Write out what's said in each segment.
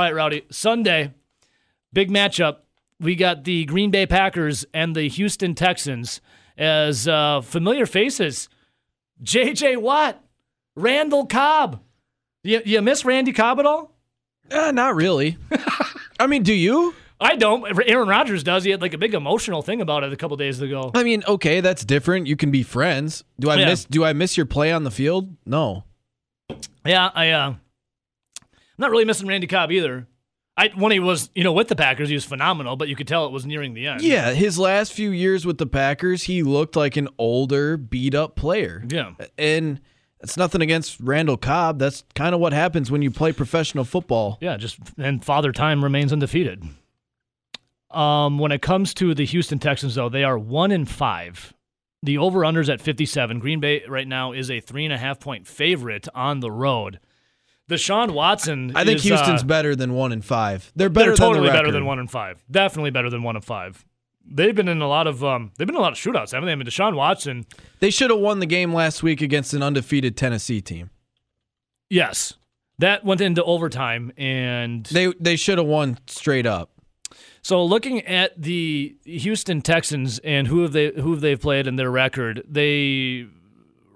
All right, Rowdy. Sunday, big matchup. We got the Green Bay Packers and the Houston Texans as uh, familiar faces. J.J. Watt, Randall Cobb. You, you miss Randy Cobb at all? Uh, not really. I mean, do you? I don't. Aaron Rodgers does. He had like a big emotional thing about it a couple days ago. I mean, okay, that's different. You can be friends. Do I Yeah. miss? Do I miss your play on the field? No. Yeah, I. Uh, not really missing Randy Cobb either. I when he was, you know, with the Packers, he was phenomenal, but you could tell it was nearing the end. Yeah, his last few years with the Packers, he looked like an older, beat up player. Yeah. And it's nothing against Randall Cobb. That's kind of what happens when you play professional football. Yeah, just and Father Time remains undefeated. Um, when it comes to the Houston Texans, though, they are one in five. The over unders at 57. Green Bay right now is a three and a half point favorite on the road. Deshaun Watson. I think is, Houston's uh, better than one and five. They're better they're totally than the better than one and five. Definitely better than one and five. They've been in a lot of um, they've been in a lot of shootouts, haven't they? I mean, Deshaun Watson. They should have won the game last week against an undefeated Tennessee team. Yes, that went into overtime, and They they should have won straight up. So looking at the Houston Texans and who have they who have they played in their record, they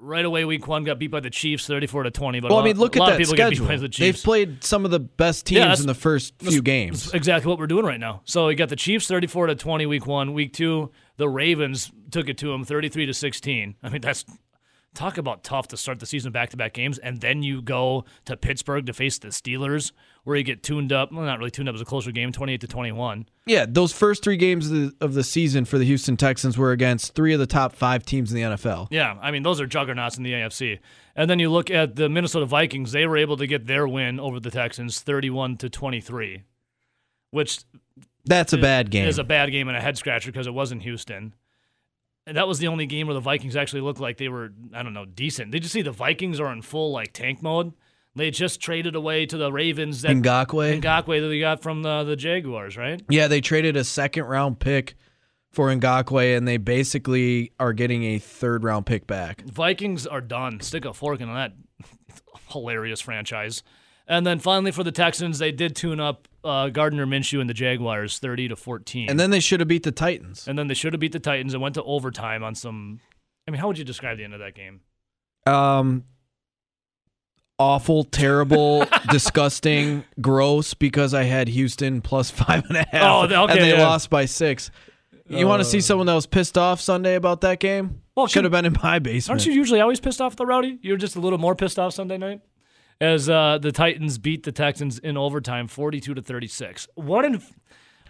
right away week one got beat by the Chiefs, thirty four to twenty. But Well, a I mean, look at lot that schedule. get beat by the They've played some of the best teams that's- in the first few games. Exactly what we're doing right now. So you got the Chiefs thirty four to twenty week one, week two the Ravens took it to them thirty three to sixteen. I mean that's talk about tough to start the season back to back games, and then you go to Pittsburgh to face the Steelers, where you get tuned up. Well, not really tuned up. It was a closer game, twenty eight to twenty one. Yeah, those first three games of the, of the season for the Houston Texans were against three of the top five teams in the NFL. Yeah, I mean those are juggernauts in the AFC. And then you look at the Minnesota Vikings; they were able to get their win over the Texans, thirty-one to twenty-three, which That's a bad game. is a bad game and a head scratcher because it was in Houston. And that was the only game where the Vikings actually looked like they were, I don't know, decent. Did you see the Vikings are in full like tank mode? They just traded away to the Ravens that Ngakoue. Ngakoue that they got from the, the Jaguars, right? Yeah, they traded a second round pick for Ngakoue, and they basically are getting a third round pick back. Vikings are done. Stick a fork in that hilarious franchise. And then finally for the Texans, they did tune up uh, Gardner Minshew and the Jaguars, thirty to fourteen. And then they should have beat the Titans. and then they should have beat the Titans and went to overtime on some. I mean, how would you describe the end of that game? Um, awful, terrible, disgusting, gross. Because I had Houston plus five and a half, Oh, okay, and they yeah. lost by six. You want to see someone that was pissed off Sunday about that game? Well, should have been in my basement. Aren't you usually always pissed off the rowdy? You're just a little more pissed off Sunday night, as uh, the Titans beat the Texans in overtime, forty-two to thirty-six. One in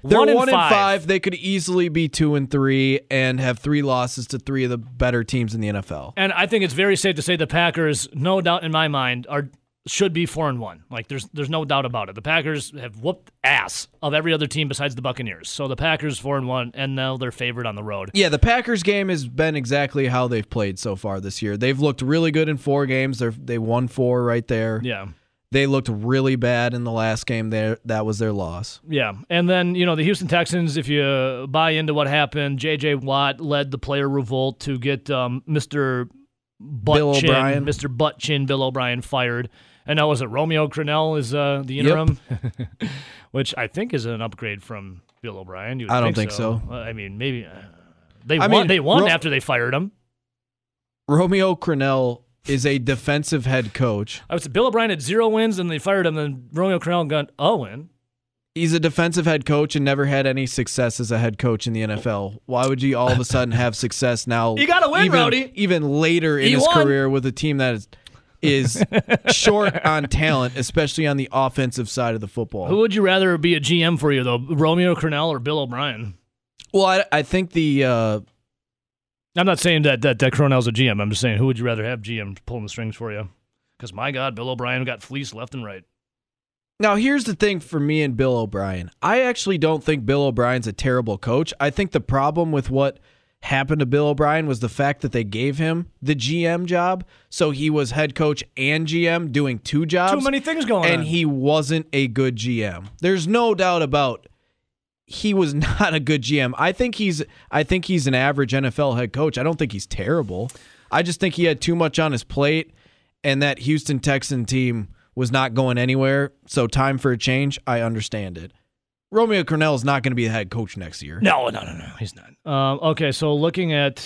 They're one, in one five. and five. They could easily be two and three and have three losses to three of the better teams in the NFL. And I think it's very safe to say the Packers, no doubt in my mind, are should be four and one. Like there's there's no doubt about it. The Packers have whooped ass of every other team besides the Buccaneers. So the Packers four and one, and now they're favored on the road. Yeah, the Packers game has been exactly how they've played so far this year. They've looked really good in four games. They they won four right there. Yeah. They looked really bad in the last game. There, that was their loss. Yeah, and then you know the Houston Texans. If you buy into what happened, J.J. Watt led the player revolt to get um, Mr. Butt Bill Chin, O'Brien. Mr. Butt Chin, Bill O'Brien fired, and now was it Romeo Crennel is uh, the interim, which I think is an upgrade from Bill O'Brien. You I don't think so. Uh, I mean, maybe uh, they I won. mean, they won Ro- after they fired him. Romeo Crennel is a defensive head coach. I was Bill O'Brien had zero wins, and they fired him. And Romeo Crennel got a win. He's a defensive head coach and never had any success as a head coach in the NFL. Why would you all of a sudden have success now? You gotta win, even, Rowdy. Even later in He his won. career with a team that is is short on talent, especially on the offensive side of the football. Who would you rather be a GM for you though, Romeo Crennel or Bill O'Brien? well, I, I think the uh, I'm not saying that that, that Crennel's a GM. I'm just saying who would you rather have GM pulling the strings for you? Because my God, Bill O'Brien got fleeced left and right. Now, here's the thing for me and Bill O'Brien. I actually don't think Bill O'Brien's a terrible coach. I think the problem with what happened to Bill O'Brien was the fact that they gave him the GM job. So he was head coach and GM doing two jobs. Too many things going and on. And he wasn't a good GM. There's no doubt about he was not a good GM. I think he's I think he's an average NFL head coach. I don't think he's terrible. I just think he had too much on his plate and that Houston Texan team was not going anywhere. So time for a change. I understand it. Romeo Crennel is not going to be the head coach next year. No, no, no, no. He's not. Um, okay, so looking at.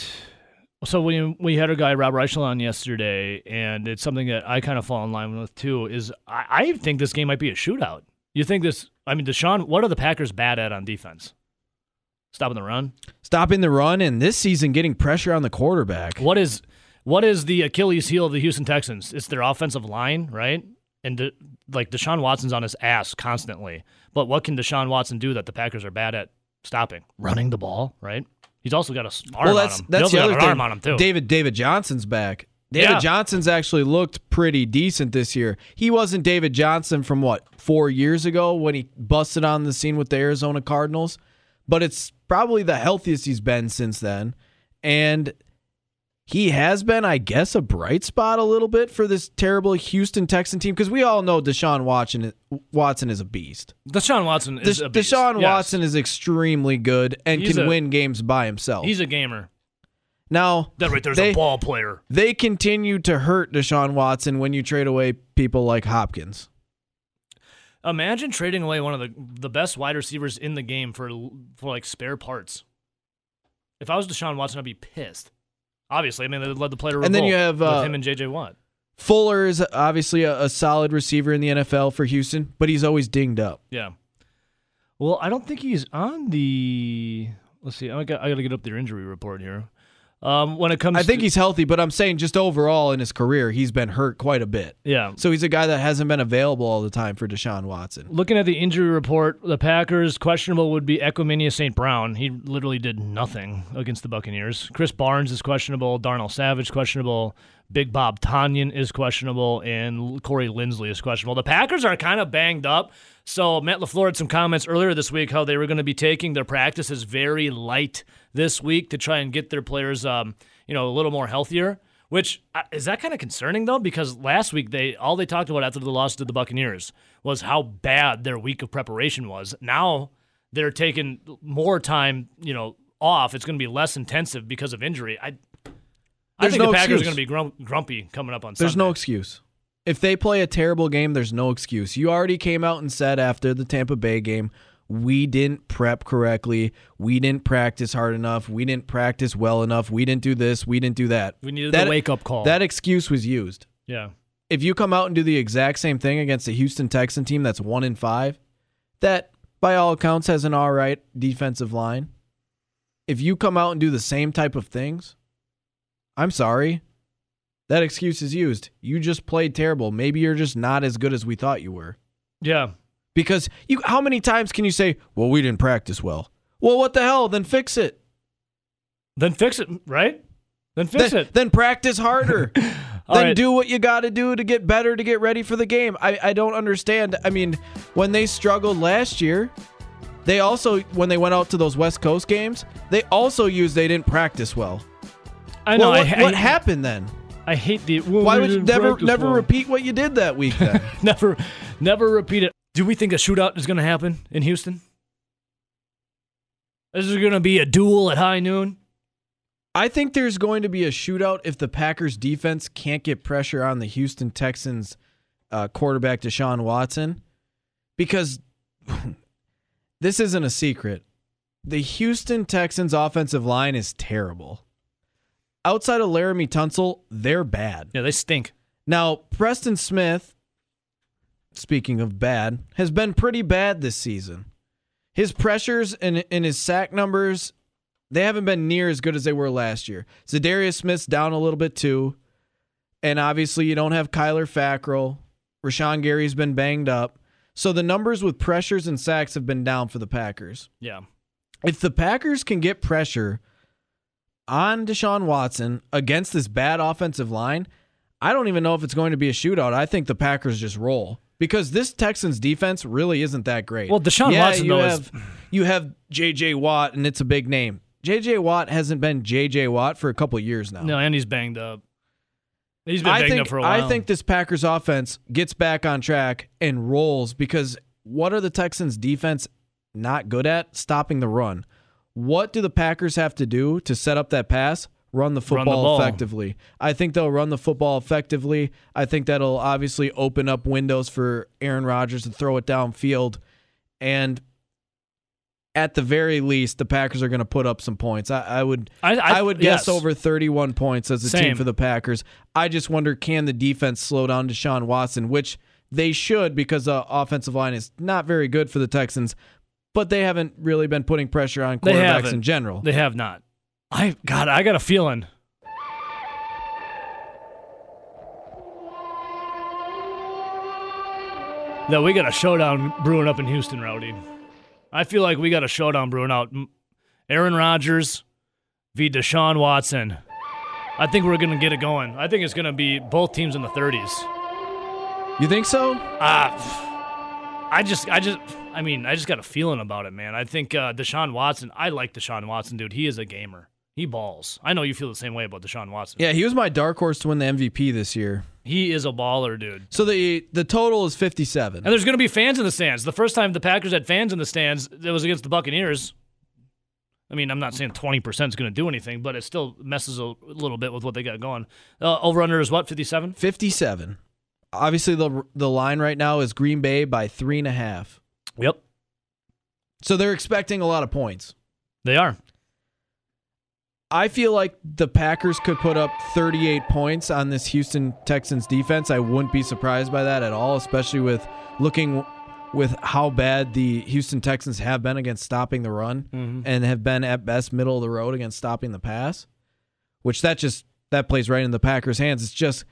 So we we had a guy Rob Reichel on yesterday, and it's something that I kind of fall in line with too. Is I, I think this game might be a shootout. You think this? I mean, Deshaun. What are the Packers bad at on defense? Stopping the run. Stopping the run, and this season getting pressure on the quarterback. What is what is the Achilles heel of the Houston Texans? It's their offensive line, right? And de, like Deshaun Watson's on his ass constantly. But what can Deshaun Watson do that the Packers are bad at stopping? Running the ball, right? He's also got a arm well, that's on him. that's he the other thing. arm on him too. David David Johnson's back. David Yeah. Johnson's actually looked pretty decent this year. He wasn't David Johnson from what four years ago when he busted on the scene with the Arizona Cardinals, but it's probably the healthiest he's been since then, and he has been, I guess, a bright spot a little bit for this terrible Houston Texan team because we all know Deshaun Watson Watson is a beast. Deshaun Watson is Des- a beast. Deshaun Yes. Watson is extremely good and He's can a- win games by himself. He's a gamer. Now That right there's they- a ball player. they continue to hurt Deshaun Watson when you trade away people like Hopkins. Imagine trading away one of the the best wide receivers in the game for for like spare parts. If I was Deshaun Watson, I'd be pissed. Obviously, I mean they led the player. And then you have, uh, him and JJ Watt. Fuller is obviously a, a solid receiver in the NFL for Houston, but he's always dinged up. Yeah. Well, I don't think he's on the. Let's see. I got I got to get up their injury report here. Um, when it comes, I think to, he's healthy, but I'm saying just overall in his career, he's been hurt quite a bit. yeah. So he's a guy that hasn't been available all the time for Deshaun Watson. Looking at the injury report, the Packers questionable would be Equanimeous St. Brown. He literally did nothing against the Buccaneers. Krys Barnes is questionable. Darnell Savage questionable. Big Bob Tonyan is questionable, and Corey Linsley is questionable. The Packers are kind of banged up. So Matt Lafleur had some comments earlier this week how they were going to be taking their practices very light this week to try and get their players, um, you know, a little more healthier. Which uh, is that kind of concerning though, because last week they all they talked about after the loss to the Buccaneers was how bad their week of preparation was. Now they're taking more time, you know, off. It's going to be less intensive because of injury. I, I There's think no the Packers excuse. are going to be grum- grumpy coming up on There's Sunday. no excuse. If they play a terrible game, there's no excuse. You already came out and said after the Tampa Bay game, we didn't prep correctly. We didn't practice hard enough. We didn't practice well enough. We didn't do this. We didn't do that. We needed That- the wake up call. That excuse was used. yeah. If you come out and do the exact same thing against the Houston Texan team that's one in five, that by all accounts has an all right defensive line. If you come out and do the same type of things, I'm sorry. That excuse is used. You just played terrible. Maybe you're just not as good as we thought you were. Yeah. Because you how many times can you say, "Well, we didn't practice well." Well, what the hell? Then fix it. Then fix it, right? Then fix then, it. then practice harder. Then right. do what you got to do to get better to get ready for the game. I, I don't understand. I mean, when they struggled last year, they also when they went out to those West Coast games, they also used they didn't practice well. I know. well, what, I, what I, happened then? I hate the. well, Why would you never never repeat what you did that week then? never, never repeat it. Do we think a shootout is going to happen in Houston? Is there going to be a duel at high noon? I think there's going to be a shootout if the Packers defense can't get pressure on the Houston Texans uh, quarterback Deshaun Watson because this isn't a secret. The Houston Texans offensive line is terrible. Outside of Laremy Tunsil, they're bad. Yeah, they stink. Now, Preston Smith, speaking of bad, has been pretty bad this season. His pressures and, and his sack numbers, they haven't been near as good as they were last year. Zadarius Smith's down a little bit too. And obviously, you don't have Kyler Fackrell. Rashan Gary's been banged up. So the numbers with pressures and sacks have been down for the Packers. Yeah. If the Packers can get pressure on Deshaun Watson against this bad offensive line, I don't even know if it's going to be a shootout. I think the Packers just roll because this Texans defense really isn't that great. Well, Deshaun yeah, Watson, you though, have is- you have J.J. Watt, and it's a big name. J.J. Watt hasn't been J.J. Watt for a couple years now. No, and he's banged up. He's been I banged think up for a while. I think this Packers offense gets back on track and rolls because what are the Texans defense not good at? Stopping the run. What do the Packers have to do to set up that pass? run the Run the football effectively. I think they'll run the football effectively. I think that'll obviously open up windows for Aaron Rodgers to throw it downfield. And at the very least, the Packers are going to put up some points. I, I would I, I, would guess yes. over 31 points as a team for the Packers. I just wonder can the defense slow down Deshaun Watson, which they should because the offensive line is not very good for the Texans, but they haven't really been putting pressure on quarterbacks in general. They have not. I God, I got a feeling. That we got a showdown brewing up in Houston, Rowdy. I feel like we got a showdown brewing out. Aaron Rodgers v. Deshaun Watson. I think we're gonna get it going. I think it's gonna be both teams in the 30s. You think so? Ah, I just, I just, I mean, I just got a feeling about it, man. I think uh, Deshaun Watson. I like Deshaun Watson, dude. He is a gamer. He balls. I know you feel the same way about Deshaun Watson. Yeah, he was my dark horse to win the MVP this year. He is a baller, dude. So the the total is 57. And there's going to be fans in the stands. The first time the Packers had fans in the stands, it was against the Buccaneers. I mean, I'm not saying 20% is going to do anything, but it still messes a little bit with what they got going. Uh, over under is what, 57? 57. Obviously, the the line right now is Green Bay by three and a half. Yep, So they're expecting a lot of points. they are. I feel like the Packers could put up 38 points on this Houston Texans defense. I wouldn't be surprised by that at all, especially with looking with how bad the Houston Texans have been against stopping the run mm-hmm. and have been at best middle of the road against stopping the pass. Which that just that plays right in the Packers' hands. It's just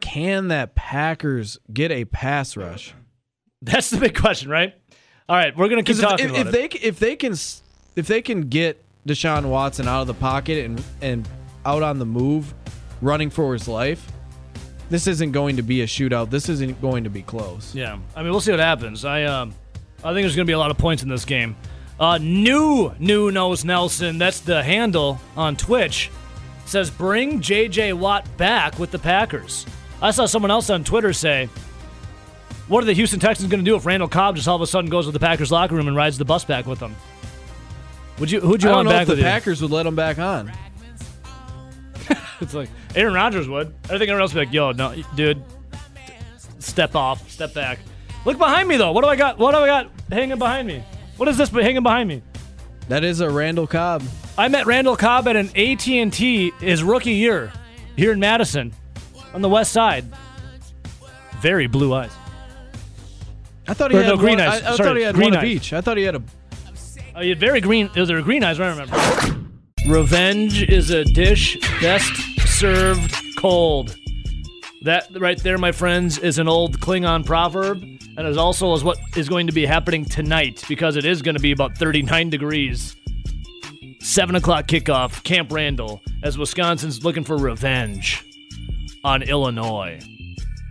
can that Packers get a pass rush? That's the big question, right? All right, we're going to keep talking if, about if it. they if they can if they can get Deshaun Watson out of the pocket and and out on the move, running for his life, this isn't going to be a shootout. This isn't going to be close. Yeah, I mean, we'll see what happens. I um, I think there's going to be a lot of points in this game. Uh, new new knows Nelson. That's the handle on Twitch. Says bring J.J. Watt back with the Packers. I saw someone else on Twitter say, "What are the Houston Texans going to do if Randall Cobb just all of a sudden goes to the Packers locker room and rides the bus back with them?" Would you? Who'd you I don't want know back if the with you? Packers would let him back on. It's like Aaron Rodgers would. I think everyone else would be like, "Yo, no, dude, step off, step back." Look behind me though. What do I got? What do I got hanging behind me? What is this hanging behind me? That is a Randall Cobb. I met Randall Cobb at an AT&T his rookie year here in Madison on the west side. Very blue eyes. I thought he Or had no, green one, eyes. I, I Sorry, thought he had green one of eyes. each. I thought he had a. Oh, you had very green. Those are green eyes. I remember. Revenge is a dish best served cold. That right there, my friends, is an old Klingon proverb, and is also is what is going to be happening tonight because it is going to be about 39 degrees. Seven o'clock kickoff, Camp Randall, as Wisconsin's looking for revenge on Illinois.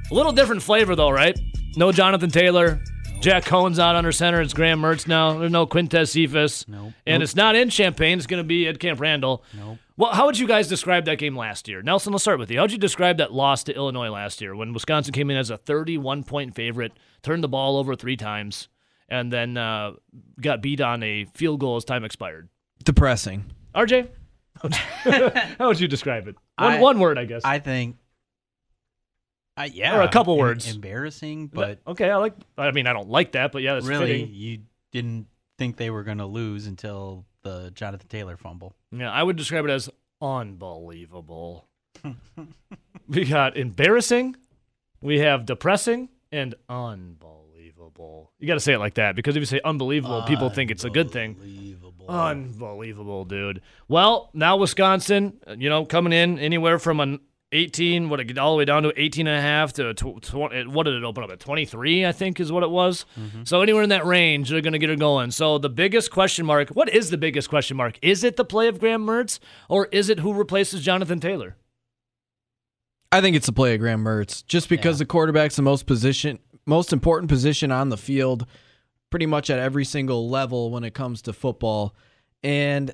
A little different flavor though, right? No Jonathan Taylor. Jack Coan's out under center. It's Graham Mertz now. There's no Quintez Cephas. Nope. And it's not in Champaign. It's going to be at Camp Randall. Nope. Well, how would you guys describe that game last year? Nelson, let's start with you. How'd you describe that loss to Illinois last year when Wisconsin came in as a 31 point favorite, turned the ball over three times, and then uh, got beat on a field goal as time expired? Depressing. RJ? how would you describe it? One, I- one word, I guess. I think. I yeah, Or a couple em- words. Embarrassing, but okay, I like. I mean, I don't like that, but yeah, that's really, fitting. you didn't think they were going to lose until the Jonathan Taylor fumble. Yeah, I would describe it as unbelievable. we got embarrassing, we have depressing, and unbelievable. You got to say it like that because if you say unbelievable, people think it's a good thing. Unbelievable. Unbelievable, dude. Well, now Wisconsin, uh, you know, coming in anywhere from an 18, what it get all the way down to 18 and a half to tw- tw- what did it open up at 23, I think is what it was. Mm-hmm. So anywhere in that range, they're going to get her going. So the biggest question mark, what is the biggest question mark? Is it the play of Graham Mertz or is it who replaces Jonathan Taylor? I think it's the play of Graham Mertz, just because the quarterback's the most position, most important position on the field, pretty much at every single level when it comes to football. And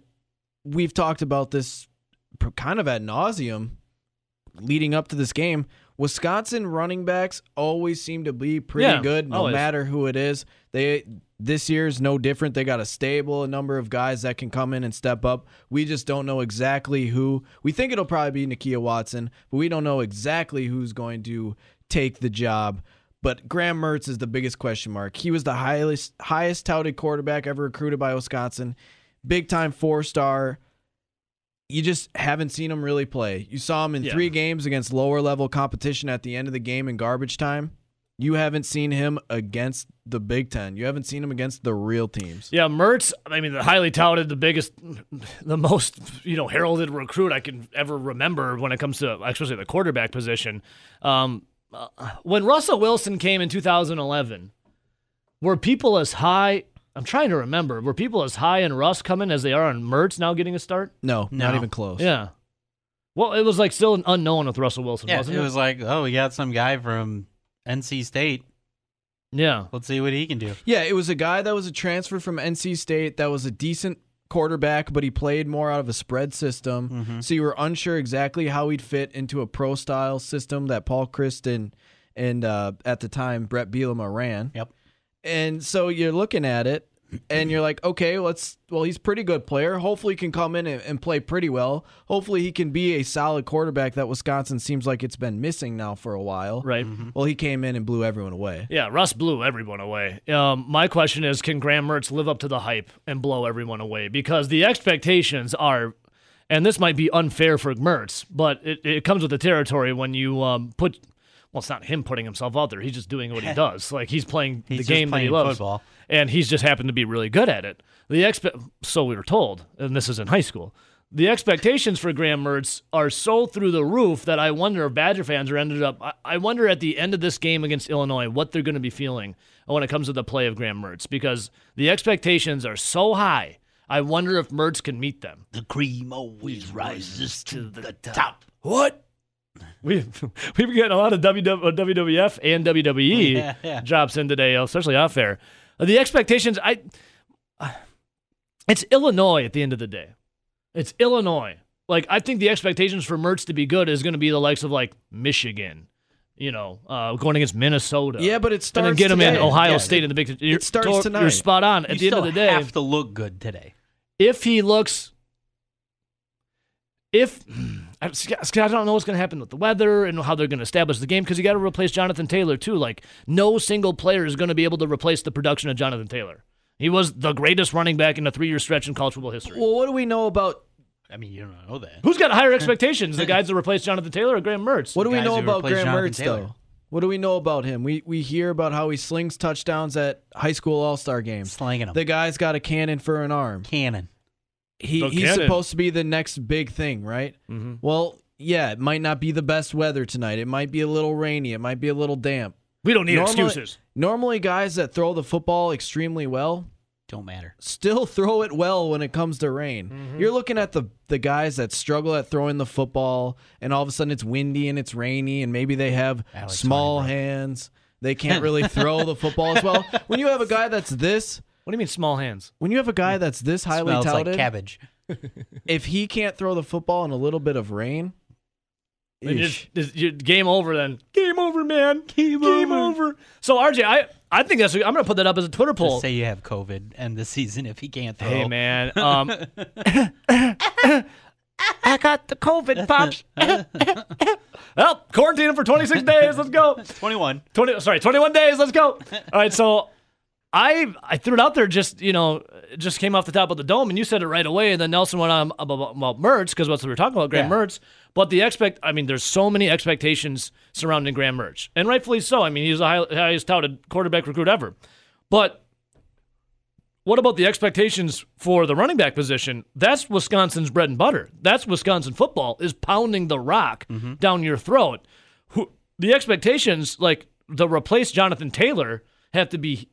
we've talked about this kind of at nauseum leading up to this game. Wisconsin running backs always seem to be pretty Yeah, good, no always. matter who it is. They This year is no different. They got a stable, a number of guys that can come in and step up. We just don't know exactly who. We think it'll probably be Nakia Watson, but we don't know exactly who's going to take the job. But Graham Mertz is the biggest question mark. He was the highest highest touted quarterback ever recruited by Wisconsin. Big time four star. You just haven't seen him really play. You saw him in Yeah. three games against lower level competition at the end of the game in garbage time. You haven't seen him against the Big Ten. You haven't seen him against the real teams. Yeah, Mertz. I mean, the highly touted, the biggest, the most you know heralded recruit I can ever remember when it comes to especially the quarterback position. Um, uh, when Russell Wilson came in 2011, were people as high? I'm trying to remember. Were people as high in Russ coming as they are on Mertz now getting a start? No, not No. even close. Yeah. Well, it was like still an unknown with Russell Wilson, Yeah, wasn't it it? was like, oh, we got some guy from NC State. yeah. Let's see what he can do. Yeah, it was a guy that was a transfer from NC State that was a decent quarterback, but he played more out of a spread system. Mm-hmm. So you were unsure exactly how he'd fit into a pro style system that Paul Chryst and, and uh, at the time Bret Bielema ran. Yep. And so you're looking at it and you're like, okay, let's well, he's a pretty good player. Hopefully he can come in and, and play pretty well. Hopefully he can be a solid quarterback that Wisconsin seems like it's been missing now for a while. Right. Well, he came in and blew everyone away. Yeah, Russ blew everyone away. Um, my question is, can Graham Mertz live up to the hype and blow everyone away? Because the expectations are, and this might be unfair for Mertz, but it, it comes with the territory when you um, put. Well, it's not him putting himself out there. He's just doing what he does. Like he's playing He's the just game that he loves, football. and he's just happened to be really good at it. The expe- so we were told, and this is in high school. The expectations for Graham Mertz are so through the roof that I wonder if Badger fans are ended up. I, I wonder at the end of this game against Illinois what they're going to be feeling when it comes to the play of Graham Mertz because the expectations are so high. I wonder if Mertz can meet them. The cream always rises to the top. What? We've we've been getting a lot of WW, WWF and WWE Yeah, yeah. drops in today, especially off air. The expectations, I, it's Illinois at the end of the day. It's Illinois. Like I think the expectations for Mertz to be good is going to be the likes of like Michigan, you know, uh, going against Minnesota. Yeah, but it and starts then get them in. Ohio Yeah, State in the Big. You're, starts to- tonight. You're spot on. At You the end of the day, have to look good today. if he looks if I Scott, I don't know what's going to happen with the weather and how they're going to establish the game because you got to replace Jonathan Taylor too. Like no single player is going to be able to replace the production of Jonathan Taylor. He was the greatest running back in a three-year stretch in college football history. Well, what do we know about I mean, you don't know that. Who's got higher expectations, the guys that replace Jonathan Taylor or Graham Mertz? what do we know about Graham Jonathan Mertz Taylor. though? What do we know about him? We we hear about how he slings touchdowns at high school all star games. Slanging them. The guy's got a cannon for an arm. Cannon. He he's cannon. supposed to be the next big thing, right? Mhm. Well, yeah, it might not be the best weather tonight. It might be a little rainy. It might be a little damp. We don't need Normally- excuses. Normally, guys that throw the football extremely well Don't matter. still throw it well when it comes to rain. Mm-hmm. You're looking at the the guys that struggle at throwing the football, and all of a sudden it's windy and it's rainy, and maybe they have Alex small Weinberg. hands. They can't really throw the football as well. When you have a guy that's this, What do you mean small hands? when you have a guy that's this highly Smells touted, like cabbage. if he can't throw the football in a little bit of rain, Then eesh. just- just- you- game over then. Game over, man. Game, over. So RJ, I I think that's I'm gonna put that up as a Twitter poll. Just say you have COVID and the season if he can't throw. Hey man, um, I got the COVID pops. well, quarantine him for 26 days. Let's go. 21. 20, sorry, 21 days. Let's go. All right, so I I threw it out there. Just you know, it just came off the top of the dome, and you said it right away. And then Nelson went on about, about Mertz because that's what we were talking about, Graham Yeah. Mertz. But the expect, I mean, there's so many expectations surrounding Graham Mertz, and rightfully so. I mean, he's the high, highest touted quarterback recruit ever. But what about the expectations for the running back position? That's Wisconsin's bread and butter. That's Wisconsin football is pounding the rock mm-hmm. down your throat. Who, the expectations, like the replace Jonathan Taylor, have to be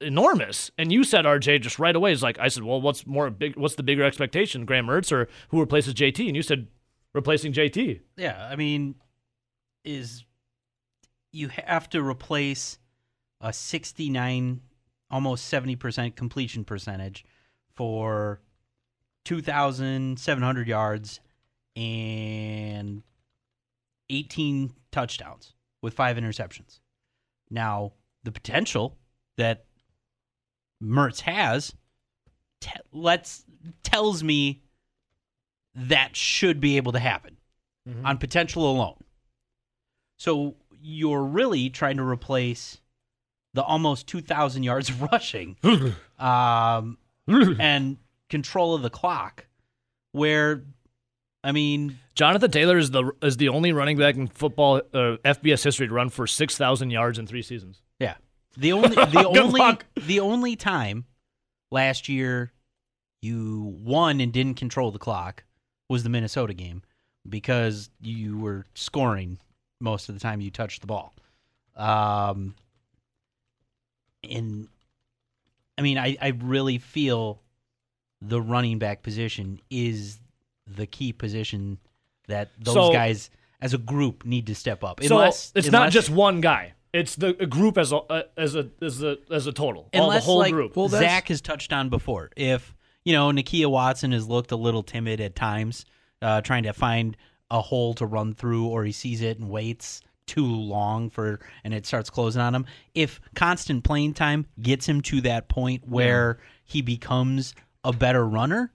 enormous. And you said RJ just right away is like I said, well, what's more big? What's the bigger expectation, Graham Mertz or who replaces JT? And you said replacing JT. Yeah, I mean, is you have to replace a 69, almost 70% completion percentage for 2,700 yards and 18 touchdowns with five interceptions. Now, the potential that Mertz has, te- let's tells me that should be able to happen on potential alone. So you're really trying to replace the almost 2,000 yards of rushing um, and control of the clock, where, I mean, Jonathan Taylor is the is the only running back in football uh, FBS history to run for six thousand yards in three seasons. The only the only luck. the only time last year you won and didn't control the clock was the Minnesota game because you were scoring most of the time you touched the ball. Um and I mean I, I really feel the running back position is the key position that those So- guys as a group need to step up. So Unless it's not just one guy; it's the a group as a uh, as a as a as a total, all the Unless, whole like, group. Well, Zach has touched on before. If you know Nakia Watson has looked a little timid at times, uh, trying to find a hole to run through, or he sees it and waits too long for, and it starts closing on him. If constant playing time gets him to that point where he becomes a better runner,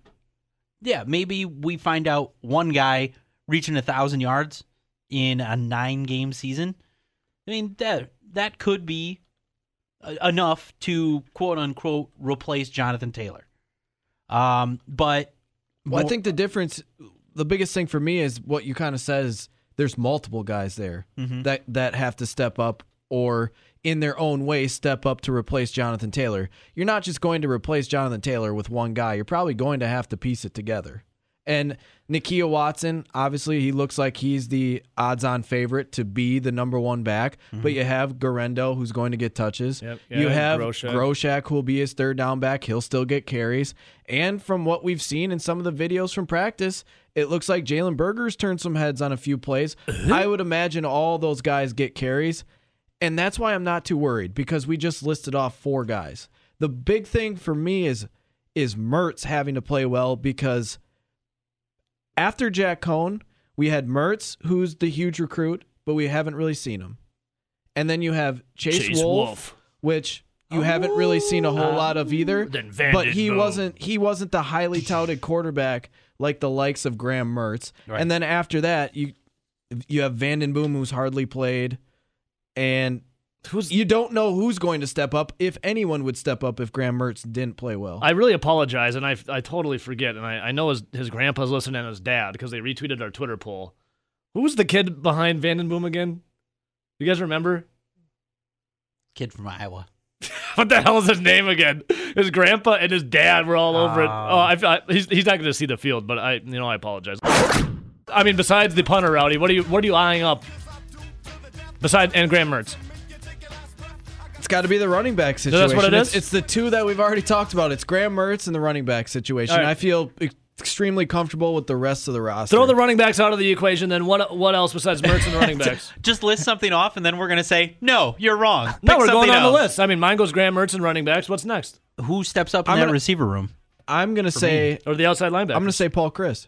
yeah, maybe we find out one guy reaching a thousand yards in a nine-game season. I mean that that could be uh, enough to quote unquote replace Jonathan Taylor. Um, but Well, I think the difference, the biggest thing for me is what you kind of said is there's multiple guys there Mhm. that that have to step up or in their own way step up to replace Jonathan Taylor. You're not just going to replace Jonathan Taylor with one guy. You're probably going to have to piece it together. And Nakia Watson, obviously, he looks like he's the odds-on favorite to be the number one back. Mm-hmm. But you have Guerendo, who's going to get touches. Yep. you have Groshek. Who will be his third down back. He'll still get carries. And from what we've seen in some of the videos from practice, it looks like Jalen Berger's turned some heads on a few plays. I would imagine all those guys get carries. And that's why I'm not too worried because we just listed off four guys. The big thing for me is is Mertz having to play well because after Jack Coan, we had Mertz, who's the huge recruit, but we haven't really seen him. And then you have Chase, Chase Wolf, Wolf. which you haven't really seen a whole uh, lot of either. But he Boom. wasn't he wasn't the highly touted quarterback like the likes of Graham Mertz. Right. And then after that, you you have Vanden Boom who's hardly played, and Who's you don't know who's going to step up if anyone would step up if Graham Mertz didn't play well. I really apologize, and I, I totally forget, and I, I know his his grandpa's listening and his dad because they retweeted our Twitter poll. Who was the kid behind Vandenboom again? You guys remember? kid from Iowa. What the hell is his name again? His grandpa and his dad were all over it. Um, Oh, I, I, he's he's not going to see the field, but I you know I apologize. I mean, besides the punter, Rowdy, what are you what are you eyeing up? Besides and Graham Mertz. It's got to be the running back situation. that's what it it's, is? it's the two that we've already talked about. It's Graham Mertz and the running back situation. All right. I feel extremely comfortable with the rest of the roster. Throw the running backs out of the equation. Then what what else besides Mertz and the running backs? Just list something off, and then we're gonna say no, you're wrong. No, we're going something down the list. I mean, mine goes Graham Mertz and running backs. What's next? Who steps up in I'm that gonna- receiver room? I'm gonna say Or the outside linebacker? I'm gonna say Paul Chryst.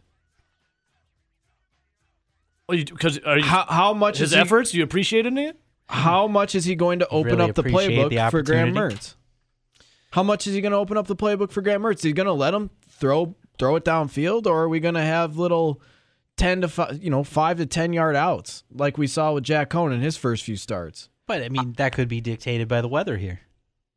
because are How how much his is he, efforts. You appreciated it? How much is he going to open Really up the playbook the for Graham. Mertz? How much is he going to open up the playbook for Graham Mertz? Is he going to let him throw throw it downfield, or are we going to have little ten to five, you know, five to ten yard outs like we saw with Jack Coan in his first few starts? But I mean, that could be dictated by the weather here.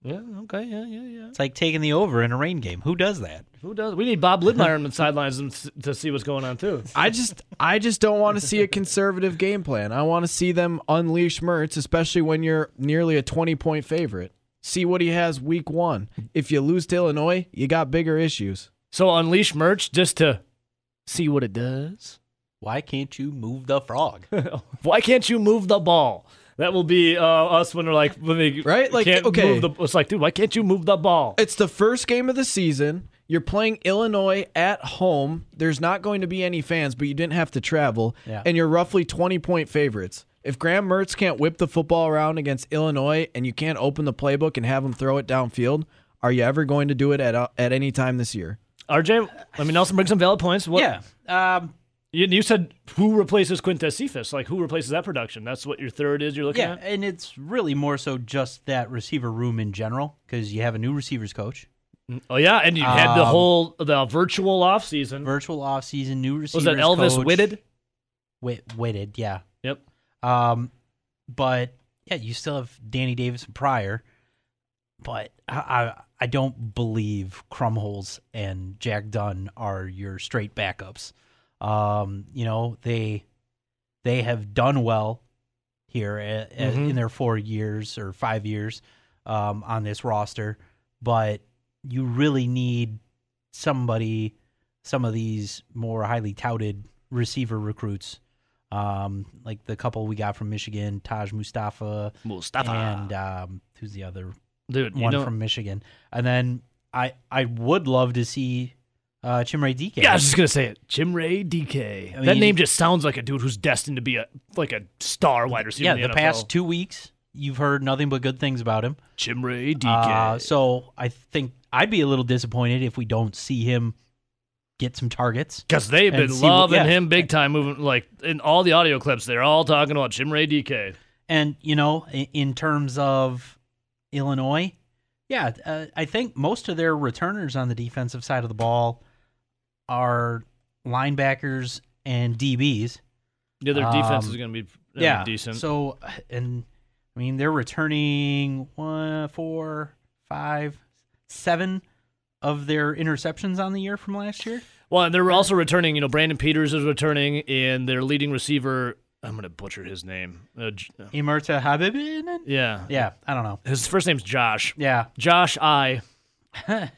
Yeah. Okay. Yeah. Yeah. Yeah. It's like taking the over in a rain game. Who does that? Who does? We need Bob Lidmeyer on the sidelines to see what's going on too. I just I just don't want to see a conservative game plan. I want to see them unleash Mertz, especially when you're nearly a 20 point favorite. See what he has week 1. If you lose to Illinois, you got bigger issues. So unleash Mertz just to see what it does. Why can't you move the frog? Why can't you move the ball? That will be uh, us when we're like when they Right? Like, can't okay. move the. It's like, dude, why can't you move the ball? It's the first game of the season. You're playing Illinois at home. There's not going to be any fans, but you didn't have to travel. Yeah. And you're roughly 20 point favorites. If Graham Mertz can't whip the football around against Illinois and you can't open the playbook and have him throw it downfield, are you ever going to do it at, uh, at any time this year? RJ, I mean Nelson brings some valid points. What, Yeah. Um, You, said who replaces Quintez Cephas? Like who replaces that production? That's what your third is. You're looking Yeah, at. Yeah, and it's really more so just that receiver room in general because you have a new receivers coach, Oh yeah, and you had the Um, whole the virtual off season. virtual offseason, new receivers. Was that Elvis coach. Whitted? Wit, Whitted, yeah. Yep. Um, but yeah, you still have Danny Davis and Pryor, but I, I I don't believe Krumholz and Jack Dunn are your straight backups. Um, you know they they have done well here a- a- Mhm. in their four years or five years um, on this roster, but you really need somebody, some of these more highly touted receiver recruits, um, like the couple we got from Michigan, Taj Mustapha, Mustapha. and um, who's the other Dude, you one know, from Michigan, and then I I would love to see uh, Chimere Dike. yeah, I was just gonna say it. Chimere Dike. I that name just sounds like a dude who's destined to be a like a star wide receiver. yeah. in The the, past two weeks, you've heard nothing but good things about him. Chimere Dike. Uh, so I think I'd be a little disappointed if we don't see him get some targets. Because they've been see what- loving yeah. him big time, moving like in all the audio clips. They're all talking about Chimere Dike. And you know, in, in terms of Illinois, yeah, uh, I think most of their returners on the defensive side of the ball are linebackers and DBs. Yeah, their defense Um, is gonna be uh, yeah, decent. So, and I mean, they're returning one, four, five, seven of their interceptions on the year from last year. Well, and they're also returning. You know, Brandon Peters is returning, and their leading receiver. I'm gonna butcher his name. Uh, uh, Imerta Habibin. yeah, Yeah, I don't know. His first name's Josh. Yeah, Josh I.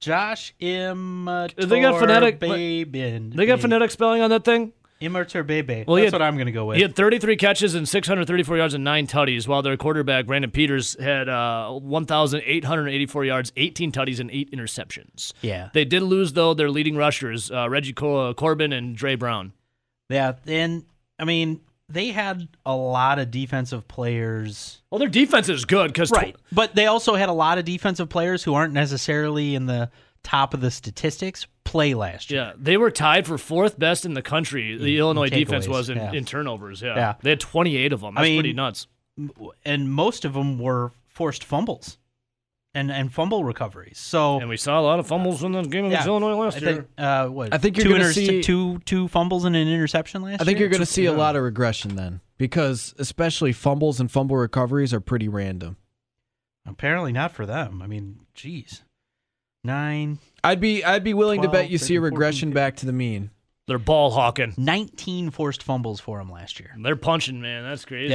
Josh Immature They got phonetic- Babin. They got phonetic spelling on that thing. Immature Bebe. Well, That's had- what I'm going to go with. He had 33 catches and 634 yards and nine tutties, while their quarterback Brandon Peters had uh, 1,884 yards, 18 tutties, and eight interceptions. yeah. They did lose though their leading rushers, uh, Reggie Cor- Corbin and Dre Brown. Yeah. And, I mean, they had a lot of defensive players. Well, their defense is good because right, But they also had a lot of defensive players who aren't necessarily in the top of the statistics play last year. Yeah, they were tied for fourth best in the country. The In- Illinois in defense was in, yeah. in turnovers. Yeah. Yeah. they had 28 of them. I That's mean, pretty nuts. And most of them were forced fumbles and, and fumble recoveries. So, And we saw a lot of fumbles in the game against Yeah. Illinois last I year. think, uh, what, I think you're two, gonna see- two, two fumbles and an interception last year. I think year? you're going to see a lot of regression then, because especially fumbles and fumble recoveries are pretty random. Apparently not for them. I mean, geez. Nine, I'd be I'd be willing to bet you see a 13, 14, regression back to the mean. They're ball hawking. 19 forced fumbles for him last year. They're punching, man. That's crazy.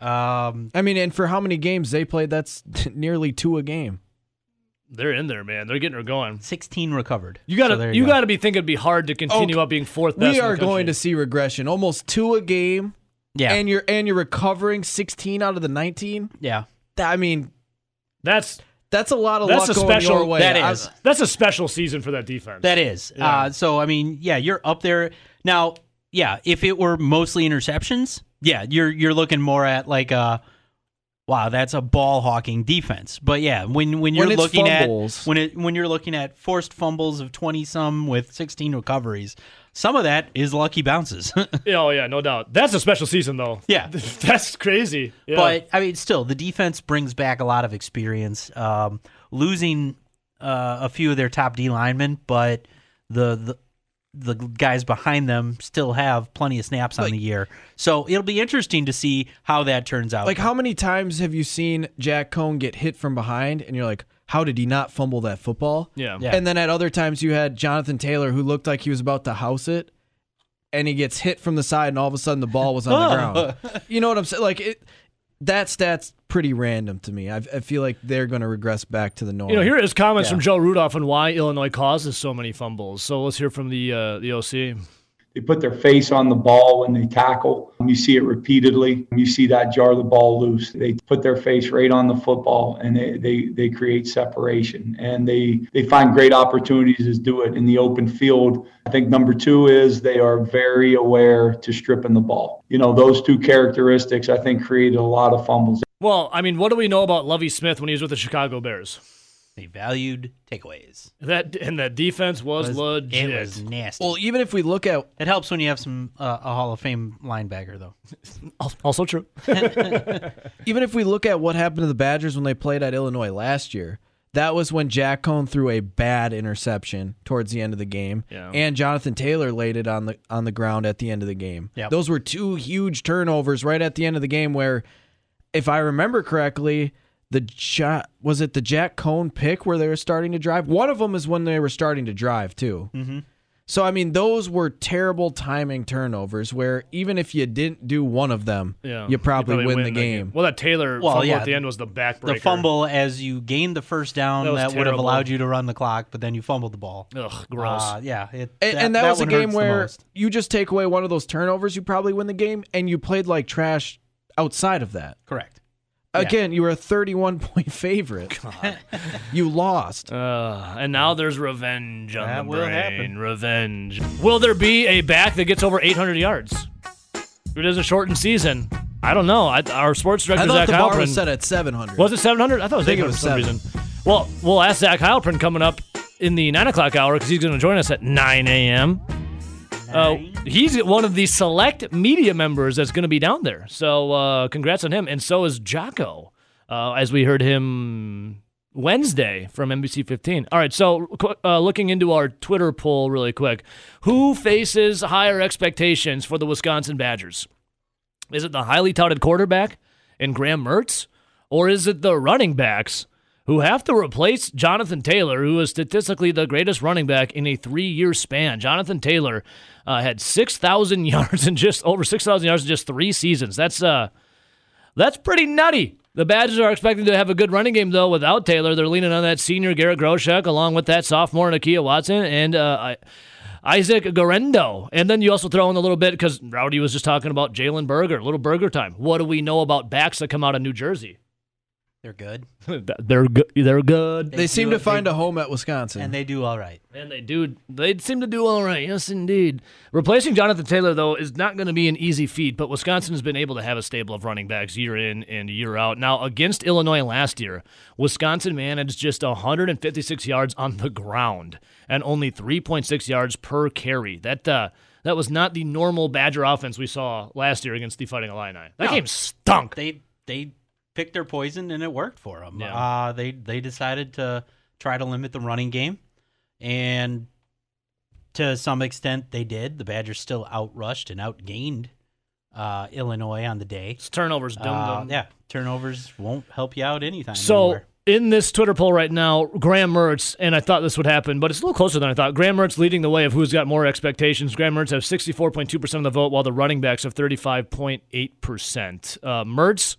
Um, I mean, and for how many games they played, that's nearly two a game. They're in there, man. They're getting her going. 16 recovered. You gotta, So there you, go. gotta be thinking it'd be hard to continue Okay. up being fourth best. We in the are going to see regression, almost two a game, Yeah. and you're and you're recovering 16 out of the 19. yeah. I mean, That's that's a lot of That's luck a going your way. that I- that's a special season for that defense. That is. Yeah. Uh, so, I mean, yeah, you're up there. Now, yeah, if it were mostly interceptions, yeah, you're you're looking more at like uh wow, that's a ball hawking defense. But yeah, when when you're When looking fumbles. at when it when you're looking at forced fumbles of 20 some with 16 recoveries, some of that is lucky bounces. oh yeah, no doubt. That's a special season though. Yeah. that's crazy. Yeah. But I mean, still, the defense brings back a lot of experience. Um, losing uh, a few of their top D linemen, but the the the guys behind them still have plenty of snaps on Like- the year. So it'll be interesting to see how that turns out. like how many times have you seen Jack Coan get hit from behind, and you're like, how did he not fumble that football? yeah. Yeah. And then at other times you had Jonathan Taylor who looked like he was about to house it, and he gets hit from the side, and all of a sudden the ball was on the ground. You know what I'm saying? Like it, that stat's pretty random to me. I, I feel like they're going to regress back to the norm. You know, here is comments Yeah. from Joe Rudolph on why Illinois causes so many fumbles. So let's hear from the uh, the OC. They put their face on the ball when they tackle. You see it repeatedly. You see that jar the ball loose. They put their face right on the football and they, they, they create separation. And they, they find great opportunities to do it in the open field. I think number two is they are very aware to stripping the ball. You know, those two characteristics I think created a lot of fumbles. Well, I mean, what do we know about Lovie Smith when he was with the Chicago Bears? They valued takeaways. That and that defense was, legit. It was nasty. Well, even if we look at it helps when you have some uh, a Hall of Fame linebacker, though. Also true. even if we look at what happened to the Badgers when they played at Illinois last year, that was when Jack Coan threw a bad interception towards the end of the game, Yeah. and Jonathan Taylor laid it on the on the ground at the end of the game. Yep. Those were two huge turnovers right at the end of the game. Where, if I remember correctly, the ja- was it the Jack Coan pick where they were starting to drive. One of them is when they were starting to drive too. Mm-hmm. So I mean, those were terrible timing turnovers. Where even if you didn't do one of them, Yeah, you probably, win, the game. Well, that Taylor Well, fumble yeah, at the end was the backbreaker. The fumble as you gained the first down That that, would have allowed you to run the clock, but then you fumbled the ball. Ugh, gross. Uh, yeah, it, And that, and that, was a game where you just take away one of those turnovers, you probably win the game, and you played like trash outside of that. correct. Again, you were a 31 point favorite. you lost. Uh, and now there's revenge on That the will brain. happen. Revenge. Will there be a back that gets over 800 yards? If it is a shortened season, I don't know. I, our sports director I director thought Zach the bar Heilprin was set at 700. was it 700? I thought it was 800 it was for some seven. reason. Well, we'll ask Zach Heilprin coming up in the nine o'clock hour because he's going to join us at 9 a.m. Uh, he's one of the select media members that's going to be down there. So uh, congrats on him. And so is Jocko, uh, as we heard him Wednesday from NBC 15. All right, so uh, looking into our Twitter poll really quick. Who faces higher expectations for the Wisconsin Badgers? Is it the highly touted quarterback in Graham Mertz? Or is it the running backs who have to replace Jonathan Taylor, who is statistically the greatest running back in a three year span? Jonathan Taylor uh, had 6,000 yards in just over 6,000 yards in just three seasons. That's uh, that's pretty nutty. The Badgers are expecting to have a good running game, though, without Taylor. They're leaning on that senior Garrett Groshek, along with that sophomore Nakia Watson and uh, Isaac Guerendo. And then you also throw in a little bit, because Rowdy was just talking about Jalen Berger, little Burger time. What do we know about backs that come out of New Jersey? They're good, they're good. They're good. they seem do- to find they- a home at Wisconsin. and they do all right. And they do. They seem to do all right. Yes, indeed. Replacing Jonathan Taylor though is not going to be an easy feat. But Wisconsin has been able to have a stable of running backs year in and year out. Now against Illinois last year, Wisconsin managed just 156 yards on the ground and only 3.6 yards per carry. That uh, that was not the normal Badger offense we saw last year against the Fighting Illini. That No. game stunk. They they picked their poison and it worked for them. Yeah. Uh, they they decided to try to limit the running game, and to some extent they did. The Badgers still outrushed and outgained uh, Illinois on the day. It's turnovers. Dum Uh, yeah, turnovers won't help you out anytime. So anywhere. in this Twitter poll right now, Graham Mertz, and I thought this would happen, but it's a little closer than I thought. Graham Mertz leading the way of who's got more expectations. Graham Mertz has 64.2% of the vote, while the running backs have 35.8%. Uh, Mertz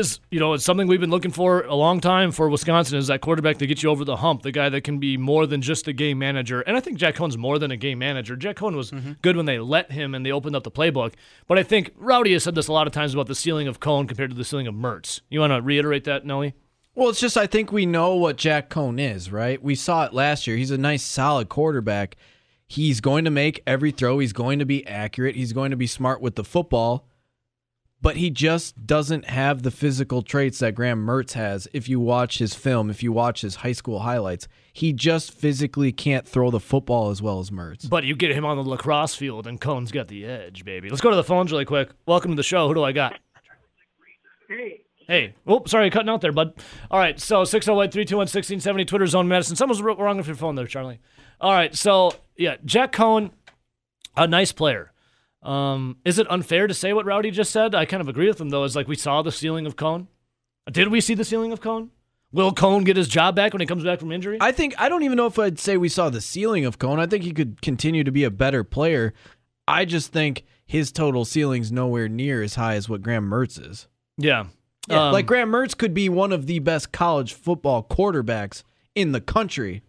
is, you know, it's something we've been looking for a long time for Wisconsin is that quarterback to get you over the hump, the guy that can be more than just a game manager. And I think Jack Coan's more than a game manager. Jack Coan was mm-hmm. good when they let him and they opened up the playbook. But I think Rowdy has said this a lot of times about the ceiling of Coan compared to the ceiling of Mertz. You want to reiterate that, Nelly? well, it's just I think we know what Jack Coan is, right? We saw it last year. He's a nice, solid quarterback. He's going to make every throw. He's going to be accurate. He's going to be smart with the football. But he just doesn't have the physical traits that Graham Mertz has. If you watch his film, if you watch his high school highlights, he just physically can't throw the football as well as Mertz. But you get him on the lacrosse field, and Coan's got the edge, baby. Let's go to the phones really quick. Welcome to the show. Who do I got? Hey, Hey, oh, sorry, cutting out there, bud. All right, so 608 321 1670, Twitter Zone Madison. Someone's wrong with your phone there, Charlie. All right, so yeah, Jack Coan, a nice player. Um, is it unfair to say what Rowdy just said? I kind of agree with him, though. Is like we saw the ceiling of Coan. Did we see the ceiling of Coan? Will Coan get his job back when he comes back from injury? I think I don't even know if I'd say we saw the ceiling of Coan. I think he could continue to be a better player. I just think his total ceiling's nowhere near as high as what Graham Mertz is. yeah. Yeah, Um, like Graham Mertz could be one of the best college football quarterbacks in the country.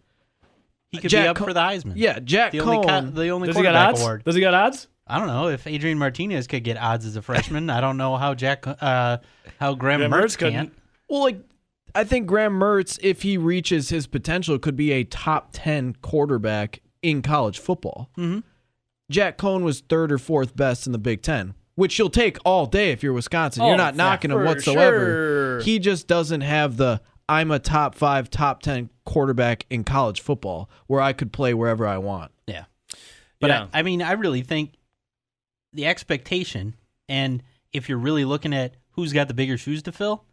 he could Jack be up Co- for the Heisman. Yeah, Jack the only Coan. co- the only does he got quarterback odds? award. Does he got odds? I don't know if Adrian Martinez could get odds as a freshman. I don't know how Jack uh, how Graham, Graham Mertz Mertz couldn't. can't. well, like I think Graham Mertz, if he reaches his potential, could be a top ten quarterback in college football. Mm-hmm. Jack Coan was third or fourth best in the Big Ten, which you'll take all day if you're Wisconsin. Oh, you're not knocking him whatsoever. sure. He just doesn't have the I'm a top five, top 10 quarterback in college football where I could play wherever I want. Yeah. But Yeah. I, I mean, I really think the expectation, and if you're really looking at who's got the bigger shoes to fill,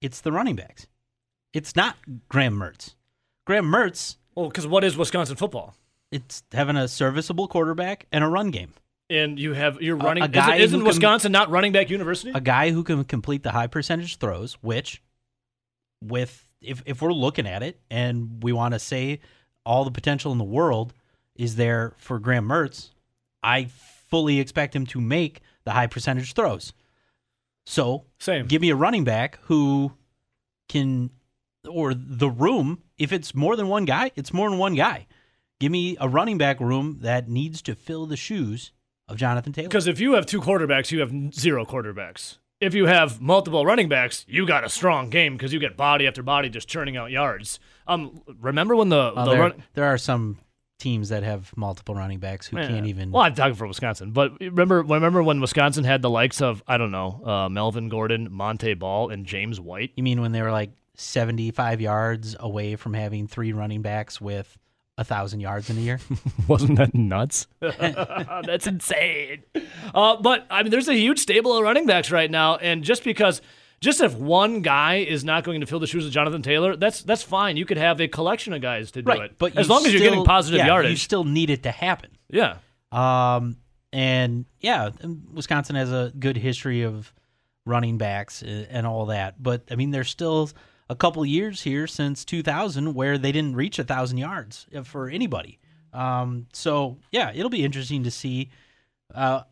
it's the running backs. It's not Graham Mertz. Graham Mertz, Well, because what is Wisconsin football? it's having a serviceable quarterback and a run game. And you have you're running. a guy isn't isn't who can- Wisconsin not running back university? A guy who can complete the high percentage throws, which, with if if we're looking at it and we want to say all the potential in the world is there for Graham Mertz, I fully expect him to make the high percentage throws. So Same. give me a running back who can, or the room. If it's more than one guy, it's more than one guy. Give me a running back room that needs to fill the shoes of Jonathan Taylor. Because if you have two quarterbacks, you have zero quarterbacks. If you have multiple running backs, you got a strong game because you get body after body just churning out yards. Um, remember when the Well, the there, run? there are some teams that have multiple running backs who can't even. Well, I'm talking for Wisconsin, but remember, remember when Wisconsin had the likes of I don't know, uh, Melvin Gordon, Monte Ball, and James White. You mean when they were like 75 yards away from having three running backs with a thousand yards in a year? Wasn't that nuts? That's insane. Uh, but I mean, there's a huge stable of running backs right now, and just because, just if one guy is not going to fill the shoes of Jonathan Taylor, that's that's fine. You could have a collection of guys to do it, but as long as you're getting still- positive yeah, You still need it to happen. yeah, Um, and yeah, Wisconsin has a good history of running backs and all that. But I mean, there's still a couple years here since 2000 where they didn't reach a thousand yards uh, for anybody. Um, so yeah, it'll be interesting to see. Uh,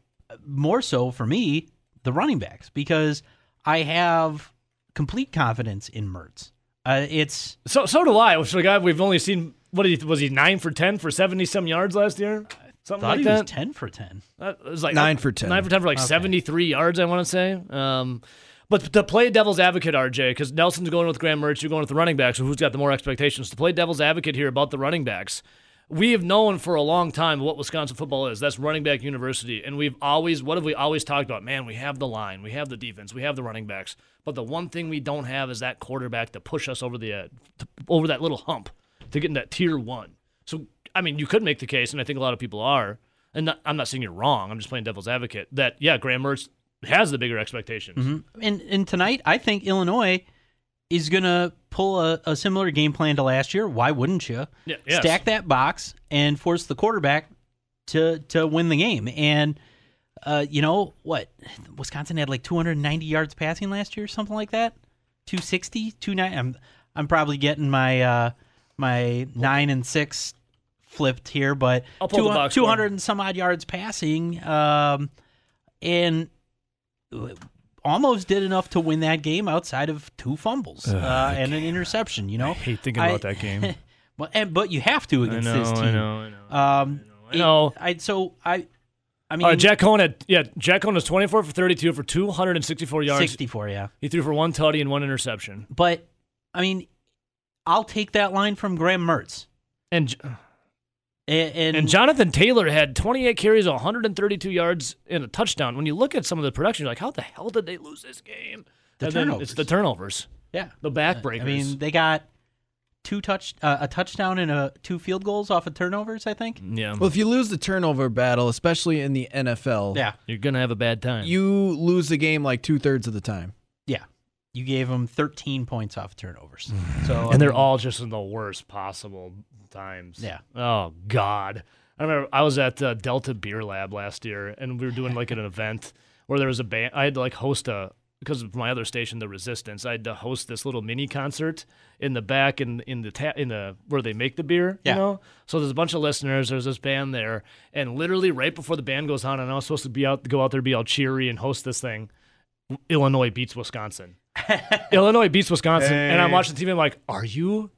more so for me, the running backs because I have complete confidence in Mertz. Uh, it's so so do I. Which the guy we've only seen. What he, was he nine for ten for seventy some yards last year? Something thought like he that. was 10 for 10. Uh, it was like Nine for 10. Nine for ten for like Okay. seventy three yards. I want to say. Um, but to play devil's advocate, RJ, because Nelson's going with Graham Mertz, you're going with the running backs. So who's got the more expectations? To play devil's advocate here about the running backs, we have known for a long time what Wisconsin football is. That's running back university, and we've always what have we always talked about? Man, we have the line, we have the defense, we have the running backs, but the one thing we don't have is that quarterback to push us over the uh, to, over that little hump to get in that tier one. So I mean, you could make the case, and I think a lot of people are. And not, I'm not saying you're wrong. I'm just playing devil's advocate. That yeah, Graham Mertz has the bigger expectations. And and tonight, I think Illinois is going to pull a, a similar game plan to last year. Why wouldn't you? Yeah, yes. Stack that box and force the quarterback to to win the game. And uh, you know what? Wisconsin had like 290 yards passing last year, or something like that. 260, 290. I'm I'm probably getting my uh, my nine and six flipped here, but I'll pull the 200 box 200 and some odd yards passing. Um, and almost did enough to win that game outside of two fumbles uh, and an interception. You know, I hate thinking about that game. but and, but you have to I against know, this team. I know, I know. Um, I know. it- I so I, I mean, All right, Jack Coan had yeah, Jack Coan was 24 for 32 for 264 yards. sixty-four, yeah. He threw for one tutty and one interception. But I mean, I'll take that line from Graham Mertz. And And, and, and Jonathan Taylor had 28 carries, 132 yards, and a touchdown. When you look at some of the production, you're like, how the hell did they lose this game? The and turnovers. it's the turnovers, yeah, the backbreakers. I mean, they got two touch, uh, a touchdown and a two field goals off of turnovers. I think. yeah, Well, if you lose the turnover battle, especially in the NFL, Yeah, you're gonna have a bad time. you lose the game like two thirds of the time. yeah. You gave them thirteen points off turnovers. So I and they're all just in the worst possible times. Yeah. Oh God. I remember I was at uh, Delta Beer Lab last year, and we were doing like an event where there was a band. I had to like host a because of my other station, the Resistance. I had to host this little mini concert in the back in in the ta- in the where they make the beer. Yeah. You know. So there's a bunch of listeners. There's this band there, and literally right before the band goes on, and I was supposed to be out go out there be all cheery and host this thing. Illinois beats Wisconsin. Illinois beats Wisconsin, and I'm watching TV. I'm like, "Are you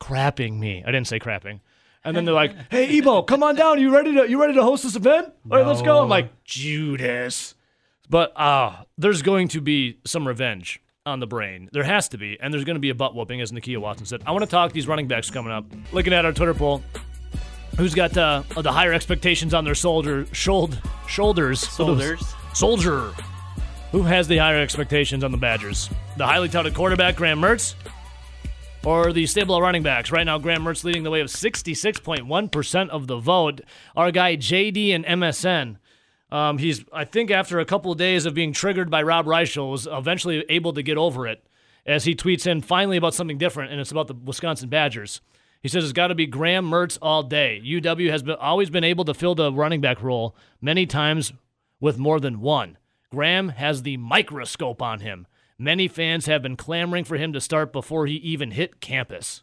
crapping me?" I didn't say crapping. And then they're like, "Hey, Ebo, come on down. You ready to you ready to host this event? All right, let's go." I'm like, "Judas," but uh there's going to be some revenge on the brain. There has to be, and there's going to be a butt whooping, as Nakia Watson said. I want to talk these running backs coming up. Looking at our Twitter poll, who's got uh, the higher expectations on their shoulder shoulders? soldiers Soldier. Who has the higher expectations on the Badgers? The highly touted quarterback, Graham Mertz, or the stable of running backs. Right now, Graham Mertz leading the way of 66.1% of the vote. Our guy JD and MSN. Um, he's, I think, after a couple of days of being triggered by Rob Reichel, was eventually able to get over it as he tweets in finally about something different, and it's about the Wisconsin Badgers. He says it's got to be Graham Mertz all day. UW has been, always been able to fill the running back role many times with more than one. Graham has the microscope on him. Many fans have been clamoring for him to start before he even hit campus.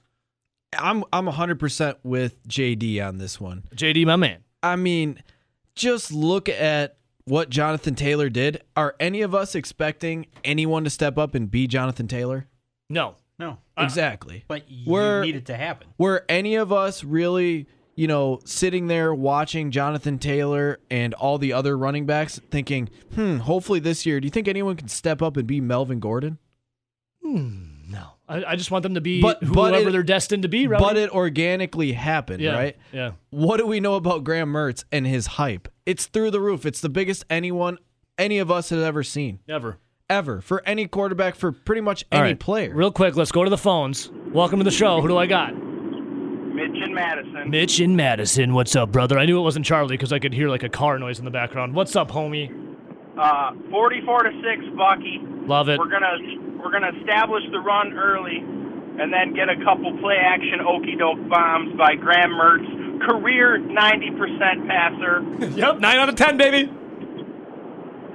I'm I'm 100% with JD on this one. JD, my man. I mean, just look at what Jonathan Taylor did. Are any of us expecting anyone to step up and be Jonathan Taylor? No. No, uh, exactly. but you We're- need it to happen. Were any of us really, you know, sitting there watching Jonathan Taylor and all the other running backs thinking, hmm, hopefully this year, do you think anyone can step up and be Melvin Gordon? No. I, I just want them to be But- but whoever it- they're destined to be, right? But it organically happened, yeah. right? Yeah. What do we know about Graham Mertz and his hype? It's through the roof. It's the biggest anyone, any of us has ever seen, Never. ever, for any quarterback, for pretty much All any right. player. Real quick, let's go to the phones. Welcome to the show. Who do I got? Mitch and Madison. Mitch in Madison. What's up, brother? I knew it wasn't Charlie because I could hear like a car noise in the background. What's up, homie? Uh, 44 to 6, Bucky. Love it. We're gonna we're gonna establish the run early, and then get a couple play action okey doke bombs by Graham Mertz, career 90% passer. Yep, nine out of ten, baby.